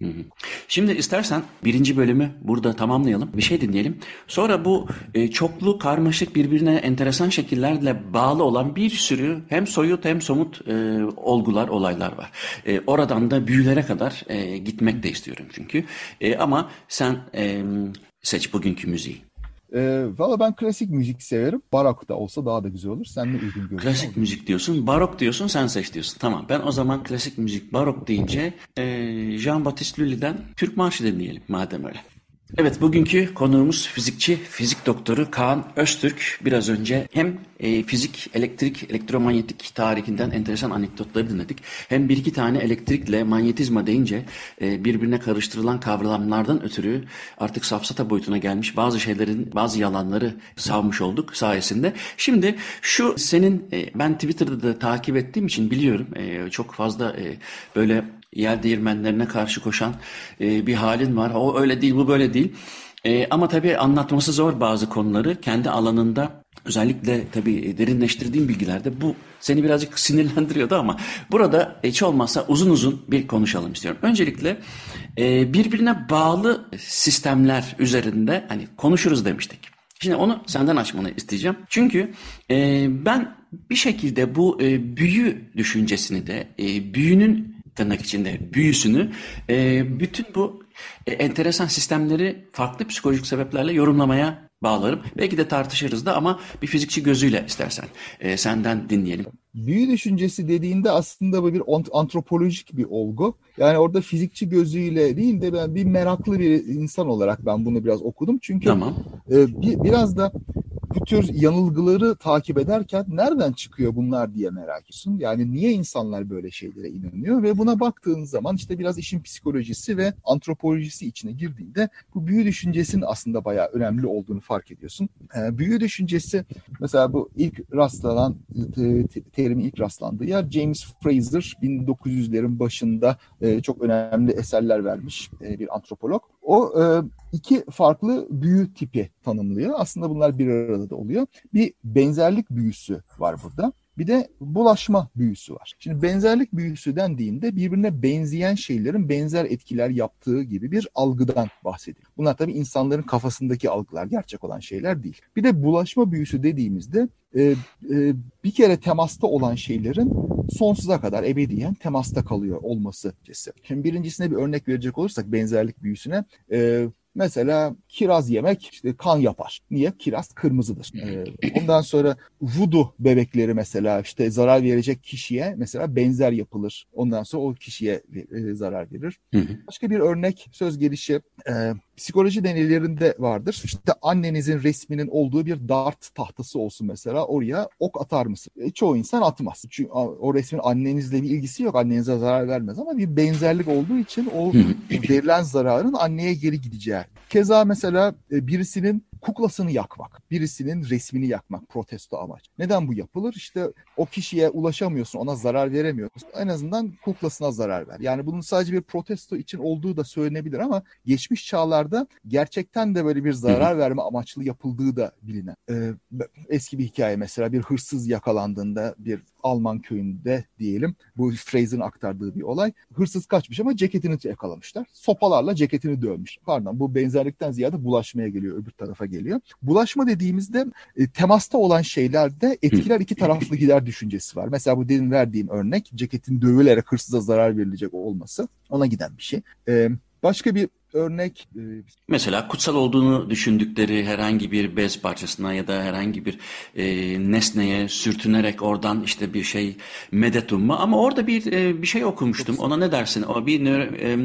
Şimdi istersen birinci bölümü burada tamamlayalım. Bir şey dinleyelim. Sonra bu e, çoklu, karmaşık, birbirine enteresan şekillerle bağlı olan bir sürü hem soyut hem somut e, olgular, olaylar var. E, oradan da büyülere kadar e, gitmek de istiyorum çünkü. E, ama sen e, seç bugünkü müziği. E, Valla ben klasik müzik severim. Barok da olsa daha da güzel olur. Sen ne uygun görüyorsun? Klasik müzik diyorsun, barok diyorsun, sen seç diyorsun. Tamam ben o zaman klasik müzik, barok deyince e, Jean-Baptiste Lully'den Türk Marşı dinleyelim madem öyle. Evet bugünkü konuğumuz fizikçi, fizik doktoru Kaan Öztürk. Biraz önce hem e, fizik, elektrik, elektromanyetik tarihinden enteresan anekdotları dinledik. Hem bir iki tane elektrikle manyetizma deyince e, birbirine karıştırılan kavramlardan ötürü artık safsata boyutuna gelmiş bazı şeylerin, bazı yalanları savmış olduk sayesinde. Şimdi şu senin, e, ben Twitter'da da takip ettiğim için biliyorum e, çok fazla e, böyle yer değirmenlerine karşı koşan e, bir halin var. O öyle değil, bu böyle değil. E, ama tabii anlatması zor bazı konuları. Kendi alanında özellikle tabii derinleştirdiğim bilgilerde bu seni birazcık sinirlendiriyordu ama burada hiç olmazsa uzun uzun bir konuşalım istiyorum. Öncelikle e, birbirine bağlı sistemler üzerinde hani konuşuruz demiştik. Şimdi onu senden açmanı isteyeceğim. Çünkü e, ben bir şekilde bu e, büyü düşüncesini de e, büyünün tırnak içinde büyüsünü e, bütün bu e, enteresan sistemleri farklı psikolojik sebeplerle yorumlamaya bağlarım. Belki de tartışırız da ama bir fizikçi gözüyle istersen e, senden dinleyelim. Büyü düşüncesi dediğinde aslında bu bir antropolojik bir olgu. Yani orada fizikçi gözüyle değil de ben bir meraklı bir insan olarak ben bunu biraz okudum. Çünkü tamam. e, bir, biraz da bu tür yanılgıları takip ederken nereden çıkıyor bunlar diye merak ediyorsun. Yani niye insanlar böyle şeylere inanıyor ve buna baktığın zaman işte biraz işin psikolojisi ve antropolojisi içine girdiğinde bu büyü düşüncesinin aslında bayağı önemli olduğunu fark ediyorsun. E, büyü düşüncesi mesela bu ilk rastlanan terimi ilk rastlandığı yer James Fraser 1900'lerin başında e, çok önemli eserler vermiş e, bir antropolog. O e, iki farklı büyü tipi tanımlıyor. Aslında bunlar bir arada da oluyor. Bir benzerlik büyüsü var burada. Bir de bulaşma büyüsü var. Şimdi benzerlik büyüsü dendiğinde birbirine benzeyen şeylerin benzer etkiler yaptığı gibi bir algıdan bahsediyor. Bunlar tabii insanların kafasındaki algılar, gerçek olan şeyler değil. Bir de bulaşma büyüsü dediğimizde e, e, bir kere temasta olan şeylerin sonsuza kadar ebediyen temasta kalıyor olması. Şimdi birincisine bir örnek verecek olursak benzerlik büyüsüne e, Mesela kiraz yemek işte kan yapar. Niye? Kiraz kırmızıdır. Ee, ondan sonra vudu bebekleri mesela işte zarar verecek kişiye mesela benzer yapılır. Ondan sonra o kişiye e, zarar verir. Başka bir örnek söz gelişi e, psikoloji deneylerinde vardır. İşte annenizin resminin olduğu bir dart tahtası olsun mesela oraya ok atar mısın? E, çoğu insan atmaz. Çünkü o resmin annenizle bir ilgisi yok. Annenize zarar vermez ama bir benzerlik olduğu için o verilen zararın anneye geri gideceği. Keza mesela e, birisinin kuklasını yakmak, birisinin resmini yakmak protesto amaç. Neden bu yapılır? İşte o kişiye ulaşamıyorsun, ona zarar veremiyorsun. En azından kuklasına zarar ver. Yani bunun sadece bir protesto için olduğu da söylenebilir ama geçmiş çağlarda gerçekten de böyle bir zarar verme amaçlı yapıldığı da bilinen. Ee, eski bir hikaye mesela bir hırsız yakalandığında bir Alman köyünde diyelim. Bu Fraser'ın aktardığı bir olay. Hırsız kaçmış ama ceketini yakalamışlar. Sopalarla ceketini dövmüş. Pardon bu benzerlikten ziyade bulaşmaya geliyor öbür tarafa geliyor. Bulaşma dediğimizde e, temasta olan şeylerde etkiler iki taraflı gider düşüncesi var. Mesela bu demin verdiğim örnek ceketin dövülerek hırsıza zarar verilecek olması ona giden bir şey. E, başka bir örnek e, mesela kutsal olduğunu düşündükleri herhangi bir bez parçasına ya da herhangi bir e, nesneye sürtünerek oradan işte bir şey medet umma. Ama orada bir e, bir şey okumuştum. Ona ne dersin? O bir nöro, e,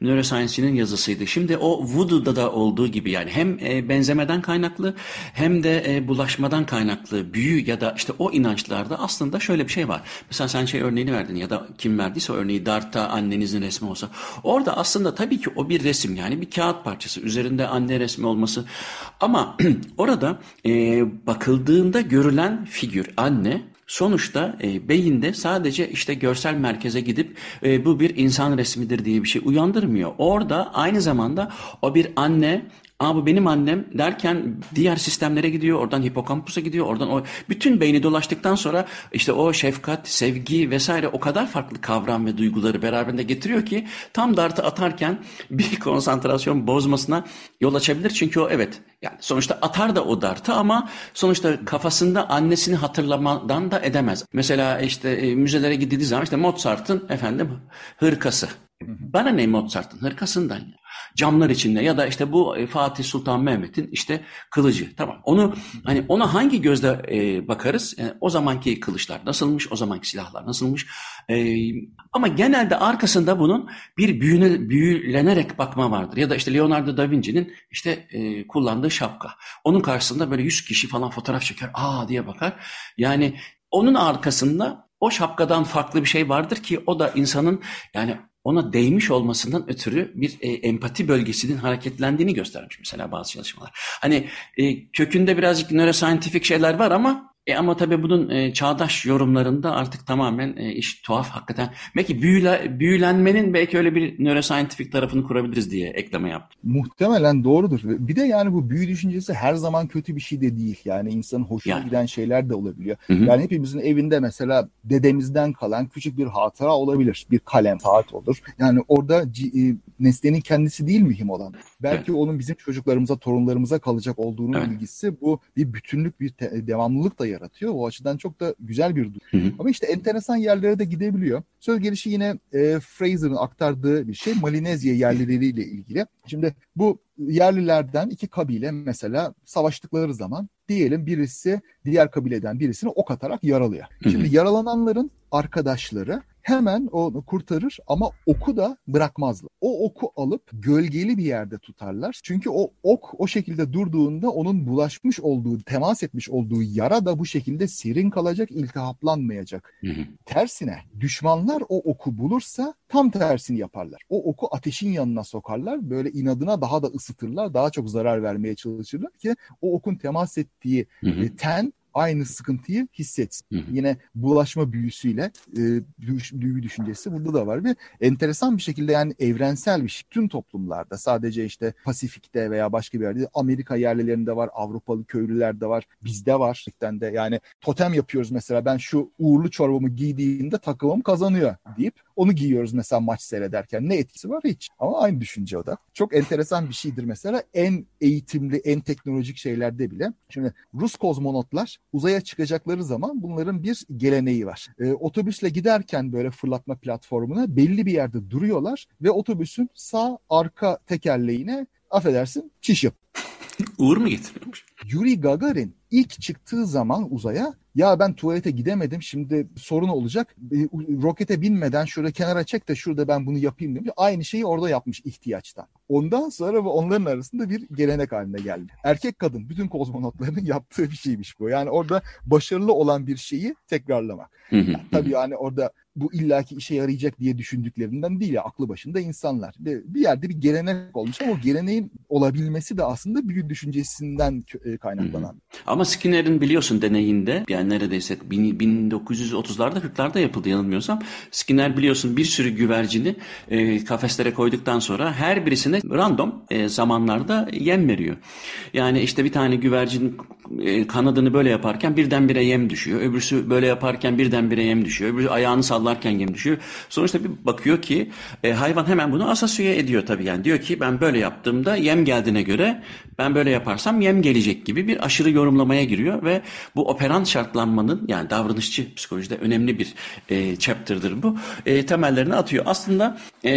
neuroscience'nin yazısıydı. Şimdi o voodoo'da da olduğu gibi yani hem e, benzemeden kaynaklı hem de e, bulaşmadan kaynaklı büyü ya da işte o inançlarda aslında şöyle bir şey var. Mesela sen şey örneğini verdin ya da kim verdiyse o örneği Dart'ta annenizin resmi olsa. Orada aslında tabii ki o bir resim resim yani bir kağıt parçası üzerinde anne resmi olması ama orada e, bakıldığında görülen figür anne sonuçta e, beyinde sadece işte görsel merkeze gidip e, bu bir insan resmidir diye bir şey uyandırmıyor. Orada aynı zamanda o bir anne Aa bu benim annem derken diğer sistemlere gidiyor. Oradan hipokampusa gidiyor. Oradan o bütün beyni dolaştıktan sonra işte o şefkat, sevgi vesaire o kadar farklı kavram ve duyguları beraberinde getiriyor ki tam dartı atarken bir konsantrasyon bozmasına yol açabilir. Çünkü o evet yani sonuçta atar da o dartı ama sonuçta kafasında annesini hatırlamadan da edemez. Mesela işte e, müzelere gidildiği zaman işte Mozart'ın efendim hırkası. Bana ne Mozart'ın hırkasından camlar içinde ya da işte bu e, Fatih Sultan Mehmet'in işte kılıcı. Tamam. Onu hani ona hangi gözle e, bakarız? Yani o zamanki kılıçlar nasılmış? O zamanki silahlar nasılmış? E, ama genelde arkasında bunun bir büyüne, büyülenerek bakma vardır. Ya da işte Leonardo da Vinci'nin işte e, kullandığı şapka. Onun karşısında böyle yüz kişi falan fotoğraf çeker. Aa diye bakar. Yani onun arkasında o şapkadan farklı bir şey vardır ki o da insanın yani ona değmiş olmasından ötürü bir e, empati bölgesinin hareketlendiğini göstermiş mesela bazı çalışmalar. Hani e, kökünde birazcık nöroscientific şeyler var ama e ama tabii bunun e, çağdaş yorumlarında artık tamamen e, iş tuhaf hakikaten. Belki büyüle, büyülenmenin belki öyle bir nöroscientific tarafını kurabiliriz diye ekleme yaptım. Muhtemelen doğrudur. Bir de yani bu büyü düşüncesi her zaman kötü bir şey de değil. Yani insanın hoşuna yani. giden şeyler de olabiliyor. Hı hı. Yani hepimizin evinde mesela dedemizden kalan küçük bir hatıra olabilir. Bir kalem, saat olur. Yani orada e, nesnenin kendisi değil mühim olan. Belki evet. onun bizim çocuklarımıza, torunlarımıza kalacak olduğunu evet. bilgisi bu bir bütünlük, bir devamlılık da yaratıyor. O açıdan çok da güzel bir durum. Ama işte enteresan yerlere de gidebiliyor. Söz gelişi yine e, Fraser'ın aktardığı bir şey Malinezya yerlileriyle ilgili. Şimdi bu yerlilerden iki kabile mesela savaştıkları zaman diyelim birisi diğer kabileden birisini ok atarak yaralıyor. Şimdi yaralananların arkadaşları hemen onu kurtarır ama oku da bırakmazlar. O oku alıp gölgeli bir yerde tutarlar. Çünkü o ok o şekilde durduğunda onun bulaşmış olduğu, temas etmiş olduğu yara da bu şekilde serin kalacak, iltihaplanmayacak. Tersine düşmanlar o oku bulursa tam tersini yaparlar. O oku ateşin yanına sokarlar. Böyle inadına daha da ısıtırlar. Daha çok zarar vermeye çalışırlar ki o okun temas ettiği ten aynı sıkıntıyı hissetsin. Hı hı. Yine bulaşma büyüsüyle e, büyü düşüncesi burada da var ve enteresan bir şekilde yani evrensel bir şey. Tüm toplumlarda sadece işte Pasifik'te veya başka bir yerde Amerika yerlilerinde var, Avrupalı köylülerde var, bizde var. De yani totem yapıyoruz mesela ben şu uğurlu çorbamı giydiğimde takımım kazanıyor deyip onu giyiyoruz mesela maç seyrederken. Ne etkisi var hiç. Ama aynı düşünce o da. Çok enteresan bir şeydir mesela. En eğitimli, en teknolojik şeylerde bile. Şimdi Rus kozmonotlar uzaya çıkacakları zaman bunların bir geleneği var. E, otobüsle giderken böyle fırlatma platformuna belli bir yerde duruyorlar ve otobüsün sağ arka tekerleğine affedersin çiş yap. Uğur mu getiriyormuş? Yuri Gagarin ilk çıktığı zaman uzaya ya ben tuvalete gidemedim şimdi sorun olacak e, rokete binmeden şurada kenara çek de şurada ben bunu yapayım demiş. Aynı şeyi orada yapmış ihtiyaçtan. Ondan sonra onların arasında bir gelenek haline geldi. Erkek kadın bütün kozmonotların yaptığı bir şeymiş bu. Yani orada başarılı olan bir şeyi tekrarlamak. Yani tabii yani orada bu illaki işe yarayacak diye düşündüklerinden değil ya aklı başında insanlar. Bir yerde bir gelenek olmuş ama o geleneğin olabilmesi de aslında büyük düşüncesinden e, kaynaklanan. Ama Skinner'in biliyorsun deneyinde yani neredeyse 1930'larda 40'larda yapıldı yanılmıyorsam. Skinner biliyorsun bir sürü güvercini e, kafeslere koyduktan sonra her birisine random e, zamanlarda yem veriyor. Yani işte bir tane güvercin e, kanadını böyle yaparken birdenbire yem düşüyor. Öbürsü böyle yaparken birdenbire yem düşüyor. Öbürsü ayağını sallarken yem düşüyor. Sonuçta bir bakıyor ki e, hayvan hemen bunu asasüye ediyor tabii yani. Diyor ki ben böyle yaptığımda yem geldiğine göre ben böyle yaparsam yem gelecek gibi bir aşırı yorumlamaya giriyor ve bu operant şartlanmanın yani davranışçı psikolojide önemli bir e, chapter'dır bu. E, temellerini atıyor. Aslında e,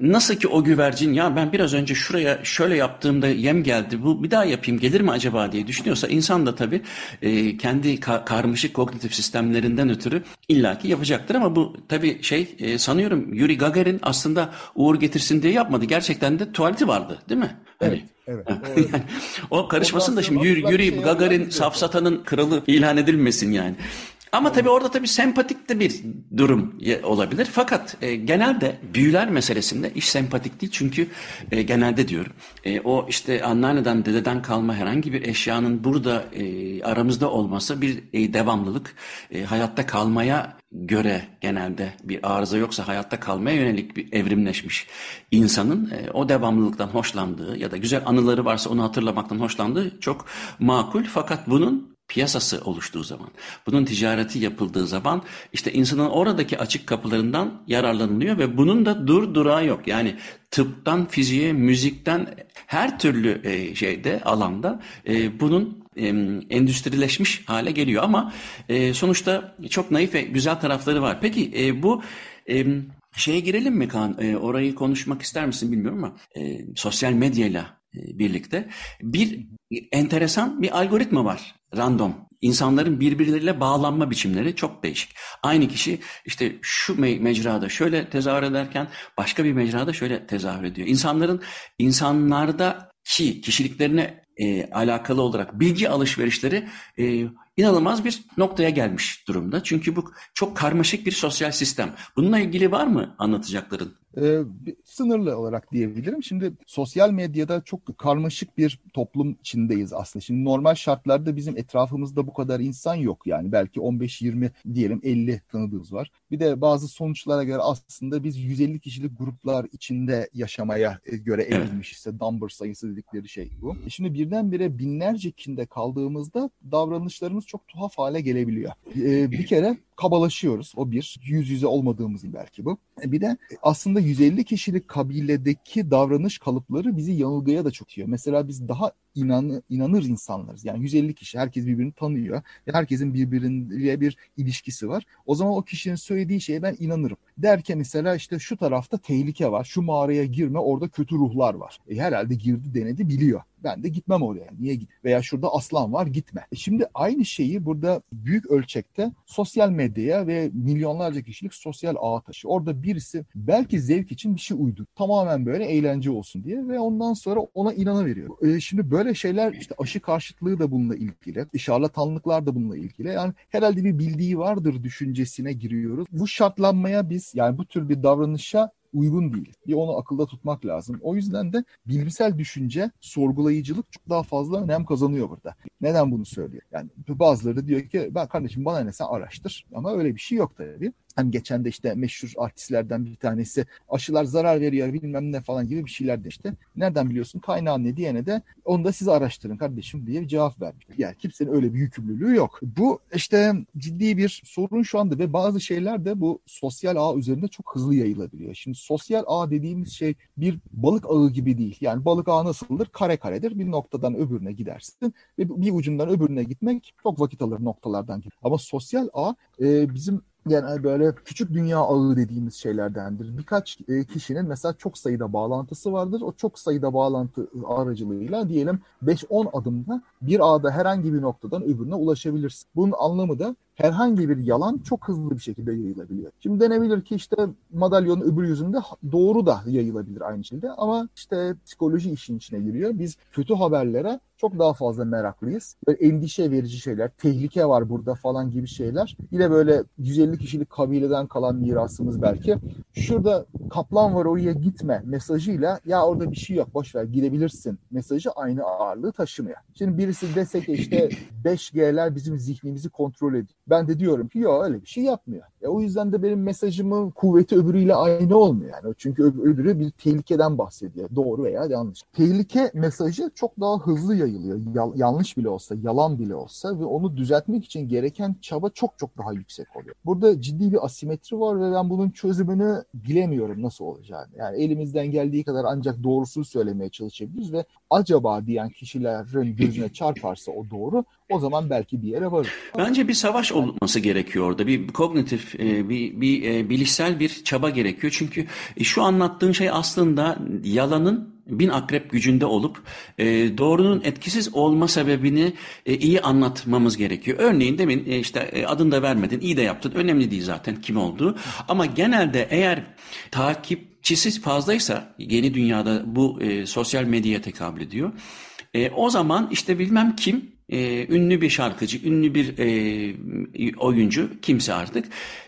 nasıl ki o güvercin ya ben biraz önce şuraya şöyle yaptığımda yem geldi bu bir daha yapayım gelir mi acaba diye düşünüyorsa insan da tabii e, kendi ka- karmaşık kognitif sistemlerinden ötürü illaki yapacaktır ama bu tabii şey e, sanıyorum Yuri Gagarin aslında uğur getirsin diye yapmadı. Gerçekten de tuvaleti vardı değil mi? Evet. Evet. yani, o karışmasın da şimdi Yuri, Yuri şey Gagarin safsatanın kralı ilan edilmesin yani. Ama tabii orada tabii sempatik de bir durum olabilir. Fakat e, genelde büyüler meselesinde iş sempatik değil. Çünkü e, genelde diyorum e, o işte anneanneden dededen kalma herhangi bir eşyanın burada e, aramızda olması bir e, devamlılık. E, hayatta kalmaya göre genelde bir arıza yoksa hayatta kalmaya yönelik bir evrimleşmiş insanın e, o devamlılıktan hoşlandığı ya da güzel anıları varsa onu hatırlamaktan hoşlandığı çok makul. Fakat bunun piyasası oluştuğu zaman, bunun ticareti yapıldığı zaman işte insanın oradaki açık kapılarından yararlanılıyor ve bunun da dur durağı yok. Yani tıptan fiziğe, müzikten her türlü e, şeyde alanda e, bunun endüstrileşmiş hale geliyor ama sonuçta çok naif ve güzel tarafları var. Peki bu şeye girelim mi Kaan? orayı konuşmak ister misin bilmiyorum ama sosyal medyayla birlikte bir enteresan bir algoritma var random. İnsanların birbirleriyle bağlanma biçimleri çok değişik. Aynı kişi işte şu me- mecrada şöyle tezahür ederken başka bir mecrada şöyle tezahür ediyor. İnsanların insanlarda ki kişiliklerine e, alakalı olarak bilgi alışverişleri e, inanılmaz bir noktaya gelmiş durumda. Çünkü bu çok karmaşık bir sosyal sistem. Bununla ilgili var mı anlatacakların? Ee, sınırlı olarak diyebilirim. Şimdi sosyal medyada çok karmaşık bir toplum içindeyiz aslında. Şimdi normal şartlarda bizim etrafımızda bu kadar insan yok yani. Belki 15-20 diyelim 50 tanıdığımız var. Bir de bazı sonuçlara göre aslında biz 150 kişilik gruplar içinde yaşamaya e, göre evrilmiş işte number sayısı dedikleri şey bu. E şimdi birdenbire binlerce kinde kaldığımızda davranışlarımız çok tuhaf hale gelebiliyor. Ee, bir kere kabalaşıyoruz. O bir. Yüz yüze olmadığımız belki bu. E, bir de aslında 150 kişilik kabiledeki davranış kalıpları bizi yanılgıya da çok yiyor. Mesela biz daha inan, inanır insanlarız. Yani 150 kişi herkes birbirini tanıyor. Ve herkesin birbiriyle bir ilişkisi var. O zaman o kişinin söylediği şeye ben inanırım. Derken mesela işte şu tarafta tehlike var. Şu mağaraya girme orada kötü ruhlar var. E herhalde girdi denedi biliyor. Ben de gitmem oraya. Niye git? Veya şurada aslan var gitme. E şimdi aynı şeyi burada büyük ölçekte sosyal medyaya ve milyonlarca kişilik sosyal ağa taşıyor. Orada birisi belki zevk için bir şey uydu. Tamamen böyle eğlence olsun diye ve ondan sonra ona inanıveriyor. E şimdi böyle şeyler işte aşı karşıtlığı da bununla ilgili. Şarlatanlıklar da bununla ilgili. Yani herhalde bir bildiği vardır düşüncesine giriyoruz. Bu şartlanmaya biz yani bu tür bir davranışa uygun değil. Bir onu akılda tutmak lazım. O yüzden de bilimsel düşünce, sorgulayıcılık çok daha fazla önem kazanıyor burada. Neden bunu söylüyor? Yani bazıları diyor ki ben kardeşim bana ne sen araştır. Ama öyle bir şey yok tabii. Hem geçen de işte meşhur artistlerden bir tanesi aşılar zarar veriyor bilmem ne falan gibi bir şeyler de işte. Nereden biliyorsun kaynağı ne diyene de onu da siz araştırın kardeşim diye bir cevap vermiş. Yani kimsenin öyle bir yükümlülüğü yok. Bu işte ciddi bir sorun şu anda ve bazı şeyler de bu sosyal ağ üzerinde çok hızlı yayılabiliyor. Şimdi sosyal ağ dediğimiz şey bir balık ağı gibi değil. Yani balık ağı nasıldır? Kare karedir. Bir noktadan öbürüne gidersin ve bir ucundan öbürüne gitmek çok vakit alır noktalardan. Ama sosyal ağ e, bizim yani böyle küçük dünya ağı dediğimiz şeylerdendir. Birkaç e, kişinin mesela çok sayıda bağlantısı vardır. O çok sayıda bağlantı aracılığıyla diyelim 5-10 adımda bir ağda herhangi bir noktadan öbürüne ulaşabilirsin. Bunun anlamı da herhangi bir yalan çok hızlı bir şekilde yayılabiliyor. Şimdi denebilir ki işte madalyonun öbür yüzünde doğru da yayılabilir aynı şekilde ama işte psikoloji işin içine giriyor. Biz kötü haberlere çok daha fazla meraklıyız. Böyle endişe verici şeyler, tehlike var burada falan gibi şeyler. Yine böyle 150 kişilik kabileden kalan mirasımız belki. Şurada kaplan var oraya gitme mesajıyla ya orada bir şey yok boş ver gidebilirsin mesajı aynı ağırlığı taşımıyor. Şimdi birisi desek işte 5G'ler bizim zihnimizi kontrol ediyor. Ben de diyorum ki yok öyle bir şey yapmıyor. E, o yüzden de benim mesajımın kuvveti öbürüyle aynı olmuyor. Yani. Çünkü öbürü bir tehlikeden bahsediyor. Doğru veya yanlış. Tehlike mesajı çok daha hızlı yayılıyor. Ya, yanlış bile olsa, yalan bile olsa ve onu düzeltmek için gereken çaba çok çok daha yüksek oluyor. Burada ciddi bir asimetri var ve ben bunun çözümünü bilemiyorum nasıl olacağını. Yani elimizden geldiği kadar ancak doğrusunu söylemeye çalışabiliriz ve acaba diyen kişilerin gözüne çarparsa o doğru o zaman belki bir yere varır. Bence bir savaş olması gerekiyor orada. Bir kognitif, e, bir, bir e, bilişsel bir çaba gerekiyor. Çünkü e, şu anlattığın şey aslında yalanın bin akrep gücünde olup doğrunun etkisiz olma sebebini iyi anlatmamız gerekiyor. Örneğin demin işte adını da vermedin, iyi de yaptın. Önemli değil zaten kim olduğu. Ama genelde eğer takipçisi fazlaysa yeni dünyada bu sosyal medyaya tekabül ediyor. O zaman işte bilmem kim e, ünlü bir şarkıcı, ünlü bir e, oyuncu kimse artık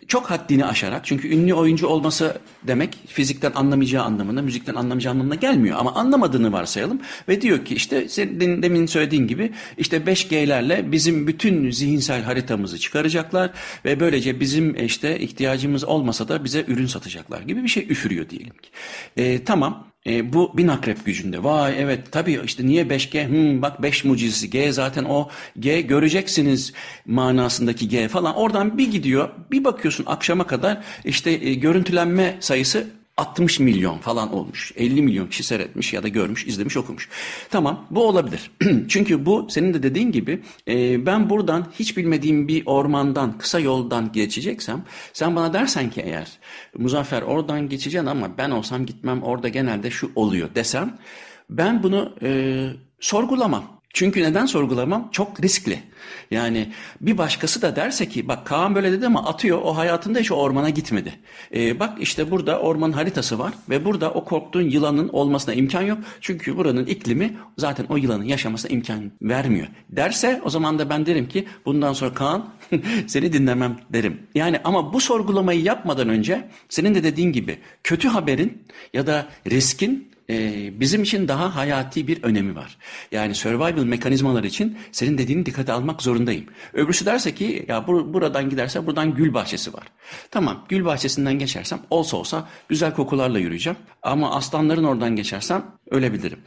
çok haddini aşarak çünkü ünlü oyuncu olması demek fizikten anlamayacağı anlamına, müzikten anlamayacağı anlamına gelmiyor ama anlamadığını varsayalım ve diyor ki işte senin demin söylediğin gibi işte 5G'lerle bizim bütün zihinsel haritamızı çıkaracaklar ve böylece bizim işte ihtiyacımız olmasa da bize ürün satacaklar gibi bir şey üfürüyor diyelim ki. E, tamam e, bu bin akrep gücünde. Vay evet tabii işte niye 5G? Hmm, bak 5 mucizesi. G zaten o G göreceksiniz manasındaki G falan. Oradan bir gidiyor bir bakıyorsun akşama kadar işte e, görüntülenme sayısı 60 milyon falan olmuş. 50 milyon kişi seyretmiş ya da görmüş, izlemiş, okumuş. Tamam bu olabilir. Çünkü bu senin de dediğin gibi e, ben buradan hiç bilmediğim bir ormandan, kısa yoldan geçeceksem sen bana dersen ki eğer Muzaffer oradan geçeceksin ama ben olsam gitmem orada genelde şu oluyor desem ben bunu e, sorgulamam. Çünkü neden sorgulamam? Çok riskli. Yani bir başkası da derse ki bak Kaan böyle dedi ama atıyor o hayatında hiç ormana gitmedi. Ee, bak işte burada orman haritası var ve burada o korktuğun yılanın olmasına imkan yok. Çünkü buranın iklimi zaten o yılanın yaşamasına imkan vermiyor. Derse o zaman da ben derim ki bundan sonra Kaan seni dinlemem derim. Yani ama bu sorgulamayı yapmadan önce senin de dediğin gibi kötü haberin ya da riskin e, bizim için daha hayati bir önemi var. Yani survival mekanizmalar için senin dediğini dikkate almak zorundayım. Öbürsü derse ki ya bur buradan giderse buradan gül bahçesi var. Tamam gül bahçesinden geçersem olsa olsa güzel kokularla yürüyeceğim. Ama aslanların oradan geçersem ölebilirim.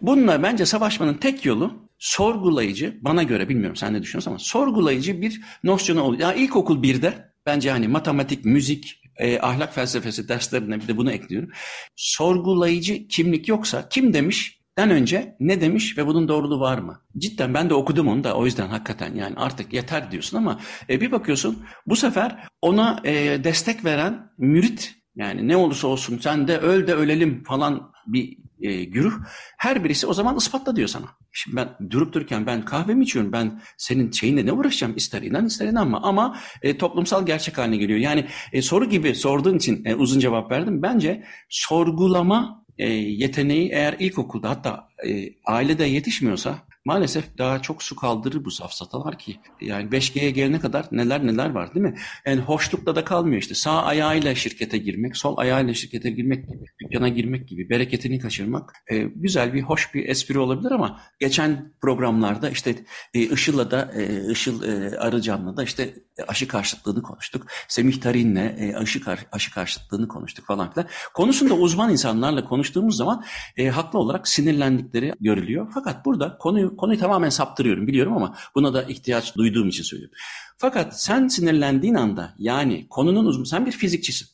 Bununla bence savaşmanın tek yolu sorgulayıcı, bana göre bilmiyorum sen ne düşünüyorsun ama sorgulayıcı bir nosyonu oluyor. Ya ilkokul birde bence hani matematik, müzik, e, ahlak felsefesi derslerine bir de bunu ekliyorum. Sorgulayıcı kimlik yoksa kim demiş den önce ne demiş ve bunun doğruluğu var mı? Cidden ben de okudum onu da o yüzden hakikaten yani artık yeter diyorsun ama e, bir bakıyorsun bu sefer ona e, destek veren mürit yani ne olursa olsun sen de öl de ölelim falan bir e, güruh her birisi o zaman ispatla diyor sana. Şimdi ben durup dururken ben kahve mi içiyorum ben senin şeyinle ne uğraşacağım ister inan ister inanma ama e, toplumsal gerçek haline geliyor. Yani e, soru gibi sorduğun için e, uzun cevap verdim. Bence sorgulama e, yeteneği eğer ilkokulda hatta e, ailede yetişmiyorsa maalesef daha çok su kaldırır bu safsatalar ki. Yani 5G'ye gelene kadar neler neler var değil mi? Yani hoşlukla da kalmıyor işte. Sağ ayağıyla şirkete girmek, sol ayağıyla şirkete girmek gibi, dükkana girmek gibi, bereketini kaçırmak e, güzel bir, hoş bir espri olabilir ama geçen programlarda işte e, Işıl'la da, e, Işıl e, Arıcan'la da işte aşı karşıtlığını konuştuk. Semih Tarin'le e, aşı, kar, aşı karşıtlığını konuştuk falan filan. Konusunda uzman insanlarla konuştuğumuz zaman e, haklı olarak sinirlendikleri görülüyor. Fakat burada konuyu konuyu tamamen saptırıyorum biliyorum ama buna da ihtiyaç duyduğum için söylüyorum. Fakat sen sinirlendiğin anda yani konunun uzmanı, sen bir fizikçisin.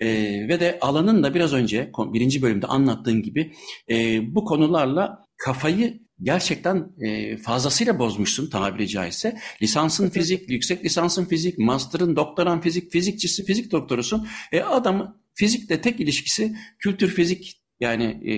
E, ve de alanın da biraz önce birinci bölümde anlattığın gibi e, bu konularla kafayı gerçekten e, fazlasıyla bozmuşsun tabiri caizse. Lisansın fizik, yüksek lisansın fizik, master'ın, doktoran fizik, fizikçisi, fizik doktorusun. E, adam fizikle tek ilişkisi kültür fizik yani e,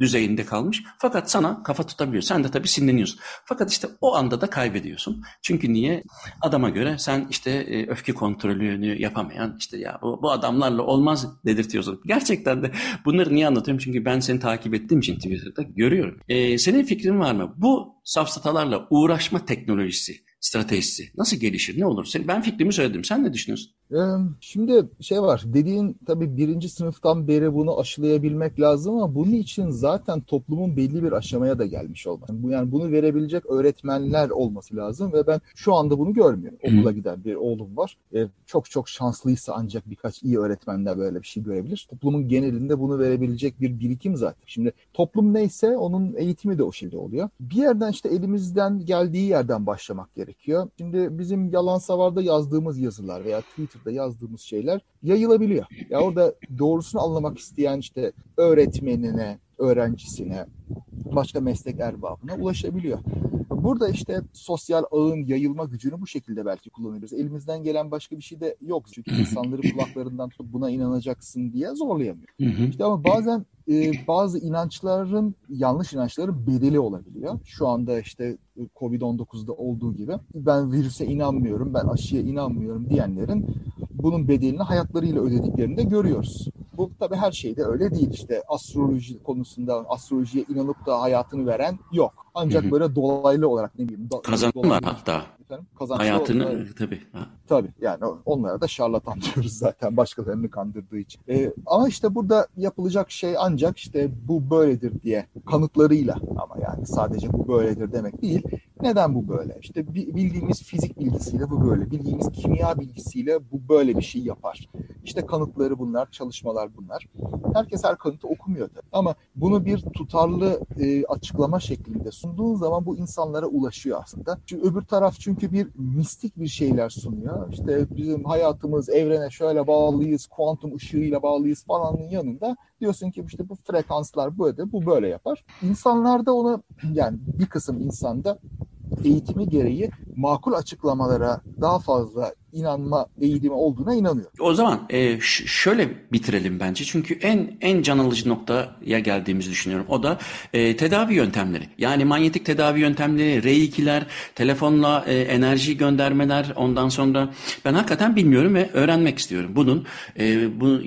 düzeyinde kalmış. Fakat sana kafa tutabiliyor. Sen de tabii sinirleniyorsun. Fakat işte o anda da kaybediyorsun. Çünkü niye? Adama göre sen işte e, öfke kontrolünü yapamayan işte ya bu, bu adamlarla olmaz dedirtiyorsun. Gerçekten de bunları niye anlatıyorum? Çünkü ben seni takip ettiğim için Twitter'da görüyorum. E, senin fikrin var mı? Bu safsatalarla uğraşma teknolojisi stratejisi nasıl gelişir? Ne olur? Ben fikrimi söyledim. Sen ne düşünüyorsun? Şimdi şey var, dediğin tabii birinci sınıftan beri bunu aşılayabilmek lazım ama bunun için zaten toplumun belli bir aşamaya da gelmiş olmak. Bu yani bunu verebilecek öğretmenler olması lazım ve ben şu anda bunu görmüyorum. Okula giden bir oğlum var. E, çok çok şanslıysa ancak birkaç iyi öğretmenler böyle bir şey görebilir. Toplumun genelinde bunu verebilecek bir birikim zaten. Şimdi toplum neyse onun eğitimi de o şekilde oluyor. Bir yerden işte elimizden geldiği yerden başlamak gerekiyor. Şimdi bizim yalan savarda yazdığımız yazılar veya Twitter Twitter'da yazdığımız şeyler yayılabiliyor. Ya orada doğrusunu anlamak isteyen işte öğretmenine, öğrencisine, başka meslek erbabına ulaşabiliyor. Burada işte sosyal ağın yayılma gücünü bu şekilde belki kullanıyoruz. Elimizden gelen başka bir şey de yok. Çünkü insanları kulaklarından tutup buna inanacaksın diye zorlayamıyor. İşte ama bazen e, bazı inançların, yanlış inançların bedeli olabiliyor. Şu anda işte Covid-19'da olduğu gibi ben virüse inanmıyorum, ben aşıya inanmıyorum diyenlerin bunun bedelini hayatlarıyla ödediklerini de görüyoruz. Bu tabii her şeyde öyle değil işte astroloji konusunda astrolojiye inanıp da hayatını veren yok. Ancak hı hı. böyle dolaylı olarak ne bileyim. Kazanırlar hatta. Efendim, Hayatını olarak, tabii. Ha. Tabii yani onlara da şarlatan diyoruz zaten başkalarını kandırdığı için. Ee, ama işte burada yapılacak şey ancak işte bu böyledir diye kanıtlarıyla ama yani sadece bu böyledir demek değil. Neden bu böyle? İşte bildiğimiz fizik bilgisiyle bu böyle. Bildiğimiz kimya bilgisiyle bu böyle bir şey yapar. İşte kanıtları bunlar, çalışmalar bunlar. Herkes her kanıtı okumuyor tabii. Ama bunu bir tutarlı e, açıklama şeklinde sunduğun zaman bu insanlara ulaşıyor aslında. Çünkü öbür taraf çünkü bir mistik bir şeyler sunuyor. İşte bizim hayatımız evrene şöyle bağlıyız, kuantum ışığıyla bağlıyız falanın yanında diyorsun ki işte bu frekanslar böyle, bu böyle yapar. İnsanlar da ona yani bir kısım insanda eğitimi gereği makul açıklamalara daha fazla inanma eğilimi olduğuna inanıyor. O zaman e, şöyle bitirelim bence. Çünkü en en can alıcı noktaya geldiğimizi düşünüyorum. O da e, tedavi yöntemleri. Yani manyetik tedavi yöntemleri, R2'ler, telefonla e, enerji göndermeler, ondan sonra ben hakikaten bilmiyorum ve öğrenmek istiyorum. Bunun e, bunu,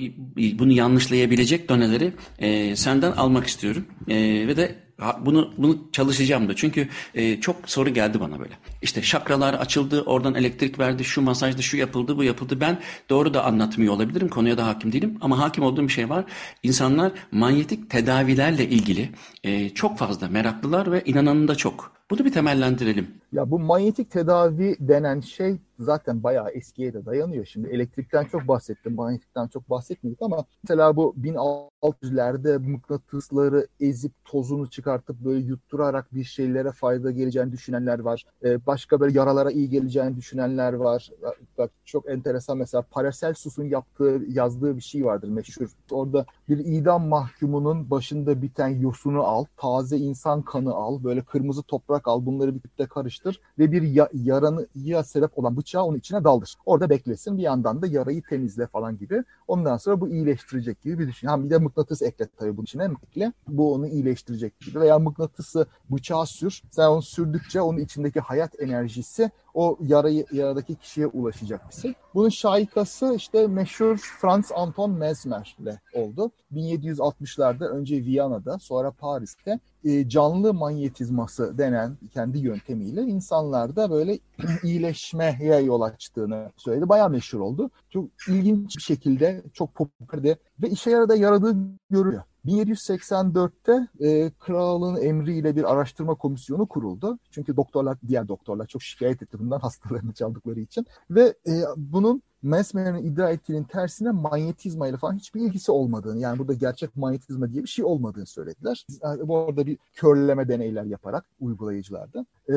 bunu yanlışlayabilecek doneleri e, senden almak istiyorum. E, ve de bunu bunu çalışacağım da çünkü e, çok soru geldi bana böyle. İşte şakralar açıldı, oradan elektrik verdi, şu masajda şu yapıldı, bu yapıldı. Ben doğru da anlatmıyor olabilirim, konuya da hakim değilim ama hakim olduğum bir şey var. İnsanlar manyetik tedavilerle ilgili e, çok fazla meraklılar ve inananı da çok. Bunu bir temellendirelim. Ya bu manyetik tedavi denen şey zaten bayağı eskiye de dayanıyor. Şimdi elektrikten çok bahsettim, manyetikten çok bahsetmedik ama mesela bu 1600'lerde mıknatısları ezip tozunu çıkartıp böyle yutturarak bir şeylere fayda geleceğini düşünenler var. Ee, başka böyle yaralara iyi geleceğini düşünenler var. Bak çok enteresan mesela Paracelsus'un yaptığı, yazdığı bir şey vardır meşhur. Orada bir idam mahkumunun başında biten yosunu al, taze insan kanı al, böyle kırmızı toprak al, bunları bir kütle karıştır ve bir ya, yaranıya sebep olan bıçağı onun içine daldır. Orada beklesin bir yandan da yarayı temizle falan gibi. Ondan sonra bu iyileştirecek gibi bir düşün. Ha bir de mıknatıs ekle tabii bunun içine ekle. Bu onu iyileştirecek gibi. Veya mıknatısı bıçağa sür. Sen onu sürdükçe onun içindeki hayat enerjisi o yarayı, yaradaki kişiye ulaşacak şey. Bunun şaikası işte meşhur Franz Anton Mesmer ile oldu. 1760'larda önce Viyana'da sonra Paris'te e, canlı manyetizması denen kendi yöntemiyle insanlarda böyle iyileşmeye yol açtığını söyledi. Bayağı meşhur oldu. Çok ilginç bir şekilde çok popülerdi ve işe yaradı yaradığı görülüyor. 1784'te e, kralın emriyle bir araştırma komisyonu kuruldu. Çünkü doktorlar, diğer doktorlar çok şikayet etti bundan hastalarını çaldıkları için. Ve e, bunun Mesmer'in iddia ettiğinin tersine manyetizma ile falan hiçbir ilgisi olmadığını yani burada gerçek manyetizma diye bir şey olmadığını söylediler. Bu arada bir körleme deneyler yaparak uygulayıcılarda. Ee,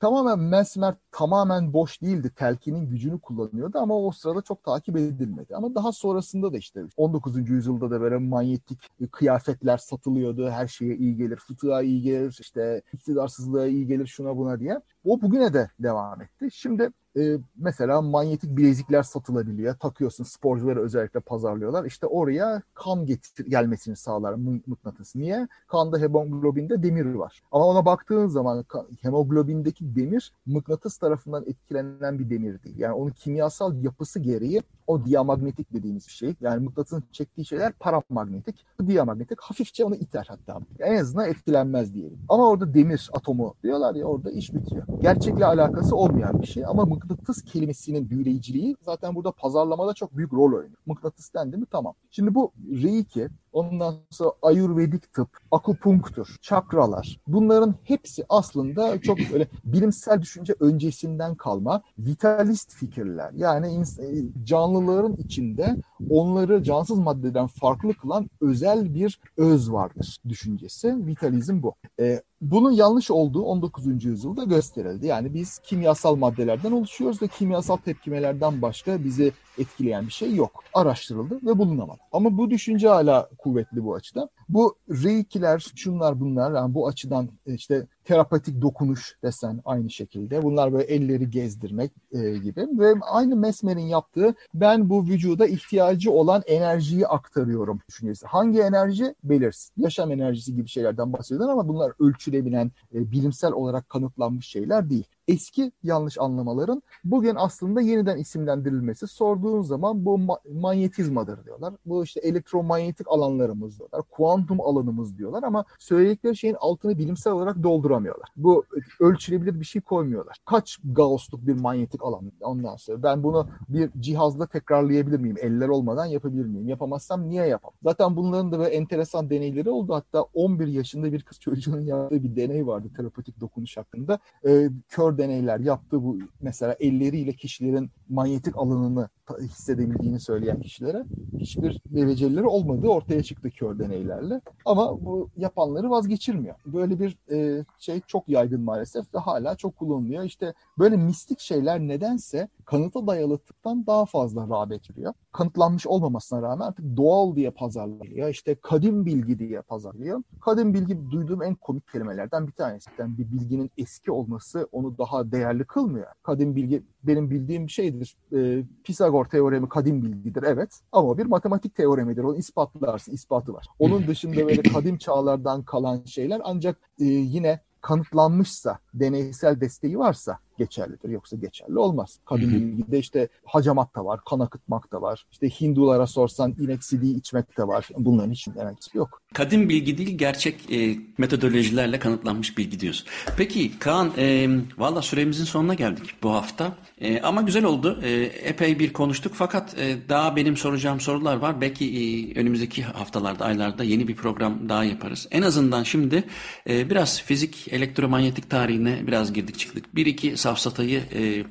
tamamen Mesmer tamamen boş değildi. Telkinin gücünü kullanıyordu ama o sırada çok takip edilmedi. Ama daha sonrasında da işte 19. yüzyılda da böyle manyetik kıyafetler satılıyordu. Her şeye iyi gelir, fıtığa iyi gelir, işte iktidarsızlığa iyi gelir şuna buna diye. O bugüne de devam etti. Şimdi e, mesela manyetik bilezikler satılabiliyor. Takıyorsun sporcuları özellikle pazarlıyorlar. İşte oraya kan getir gelmesini sağlar mıknatıs. Niye? Kanda hemoglobinde demir var. Ama ona baktığın zaman hemoglobindeki demir mıknatıs tarafından etkilenen bir demir değil. Yani onun kimyasal yapısı gereği o diamagnetik dediğimiz bir şey. Yani mıknatısın çektiği şeyler paramagnetik. Bu diamagnetik hafifçe onu iter hatta. En azından etkilenmez diyelim. Ama orada demir atomu diyorlar ya orada iş bitiyor. Gerçekle alakası olmayan bir şey ama mıknatıs kelimesinin büyüleyiciliği zaten burada pazarlamada çok büyük rol oynuyor. Mıknatıs dendi mi tamam. Şimdi bu Reiki Ondan sonra ayurvedik tıp, akupunktur, çakralar. Bunların hepsi aslında çok böyle bilimsel düşünce öncesinden kalma vitalist fikirler. Yani e, canlıların içinde onları cansız maddeden farklı kılan özel bir öz vardır düşüncesi. Vitalizm bu. E, bunun yanlış olduğu 19. yüzyılda gösterildi. Yani biz kimyasal maddelerden oluşuyoruz ve kimyasal tepkimelerden başka bizi etkileyen bir şey yok. Araştırıldı ve bulunamadı. Ama bu düşünce hala kuvvetli bu açıdan. Bu reikiler, şunlar bunlar yani bu açıdan işte terapatik dokunuş desen aynı şekilde. Bunlar böyle elleri gezdirmek e, gibi ve aynı Mesmer'in yaptığı ben bu vücuda ihtiyacı olan enerjiyi aktarıyorum düşüncesi. Hangi enerji? Belirsiz. Yaşam enerjisi gibi şeylerden bahsediyorlar ama bunlar ölçülebilen, e, bilimsel olarak kanıtlanmış şeyler değil eski yanlış anlamaların bugün aslında yeniden isimlendirilmesi. Sorduğun zaman bu ma- manyetizmadır diyorlar. Bu işte elektromanyetik alanlarımız diyorlar. Kuantum alanımız diyorlar ama söyledikleri şeyin altını bilimsel olarak dolduramıyorlar. Bu ölçülebilir bir şey koymuyorlar. Kaç Gauss'luk bir manyetik alan ondan sonra ben bunu bir cihazla tekrarlayabilir miyim? Eller olmadan yapabilir miyim? Yapamazsam niye yapamam? Zaten bunların da böyle enteresan deneyleri oldu. Hatta 11 yaşında bir kız çocuğunun yaptığı bir deney vardı terapetik dokunuş hakkında. Ee, kör deneyler yaptı bu mesela elleriyle kişilerin manyetik alanını hissedebildiğini söyleyen kişilere hiçbir becerileri olmadığı ortaya çıktı kör deneylerle. Ama bu yapanları vazgeçirmiyor. Böyle bir e, şey çok yaygın maalesef ve hala çok kullanılıyor. İşte böyle mistik şeyler nedense kanıta dayalı tıptan daha fazla rağbet görüyor. Kanıtlanmış olmamasına rağmen artık doğal diye pazarlıyor. İşte kadim bilgi diye pazarlıyor. Kadim bilgi duyduğum en komik kelimelerden bir tanesi. Yani bir bilginin eski olması onu daha değerli kılmıyor. Kadim bilgi benim bildiğim bir şeydir. E, Pisagor teoremi kadim bilgidir evet ama bir matematik teoremidir. Onu ispatlarsın, ispatı var. Onun dışında böyle kadim çağlardan kalan şeyler ancak e, yine kanıtlanmışsa, deneysel desteği varsa geçerlidir. Yoksa geçerli olmaz. Kadim bilgide işte hacamat da var, kan akıtmak da var. İşte Hindulara sorsan inek sidiği içmek de var. Bunların hiçbir alakası yok. Kadim bilgi değil, gerçek e, metodolojilerle kanıtlanmış bilgi diyoruz. Peki Kaan, e, valla süremizin sonuna geldik bu hafta. E, ama güzel oldu. E, epey bir konuştuk fakat e, daha benim soracağım sorular var. Belki e, önümüzdeki haftalarda, aylarda yeni bir program daha yaparız. En azından şimdi e, biraz fizik, elektromanyetik tarihine biraz girdik çıktık. Bir iki safsatayı e,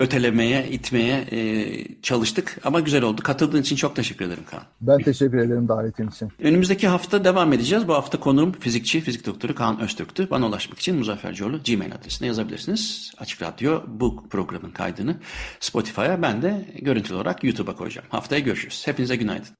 ötelemeye, itmeye e, çalıştık. Ama güzel oldu. Katıldığın için çok teşekkür ederim Kaan. Ben teşekkür ederim davetin için. Önümüzdeki hafta devam edeceğiz. Bu hafta konuğum fizikçi, fizik doktoru Kaan Öztürk'tü. Bana ulaşmak için Muzaffer Coğlu Gmail adresine yazabilirsiniz. Açık Radyo bu programın kaydını Spotify'a ben de görüntülü olarak YouTube'a koyacağım. Haftaya görüşürüz. Hepinize günaydın.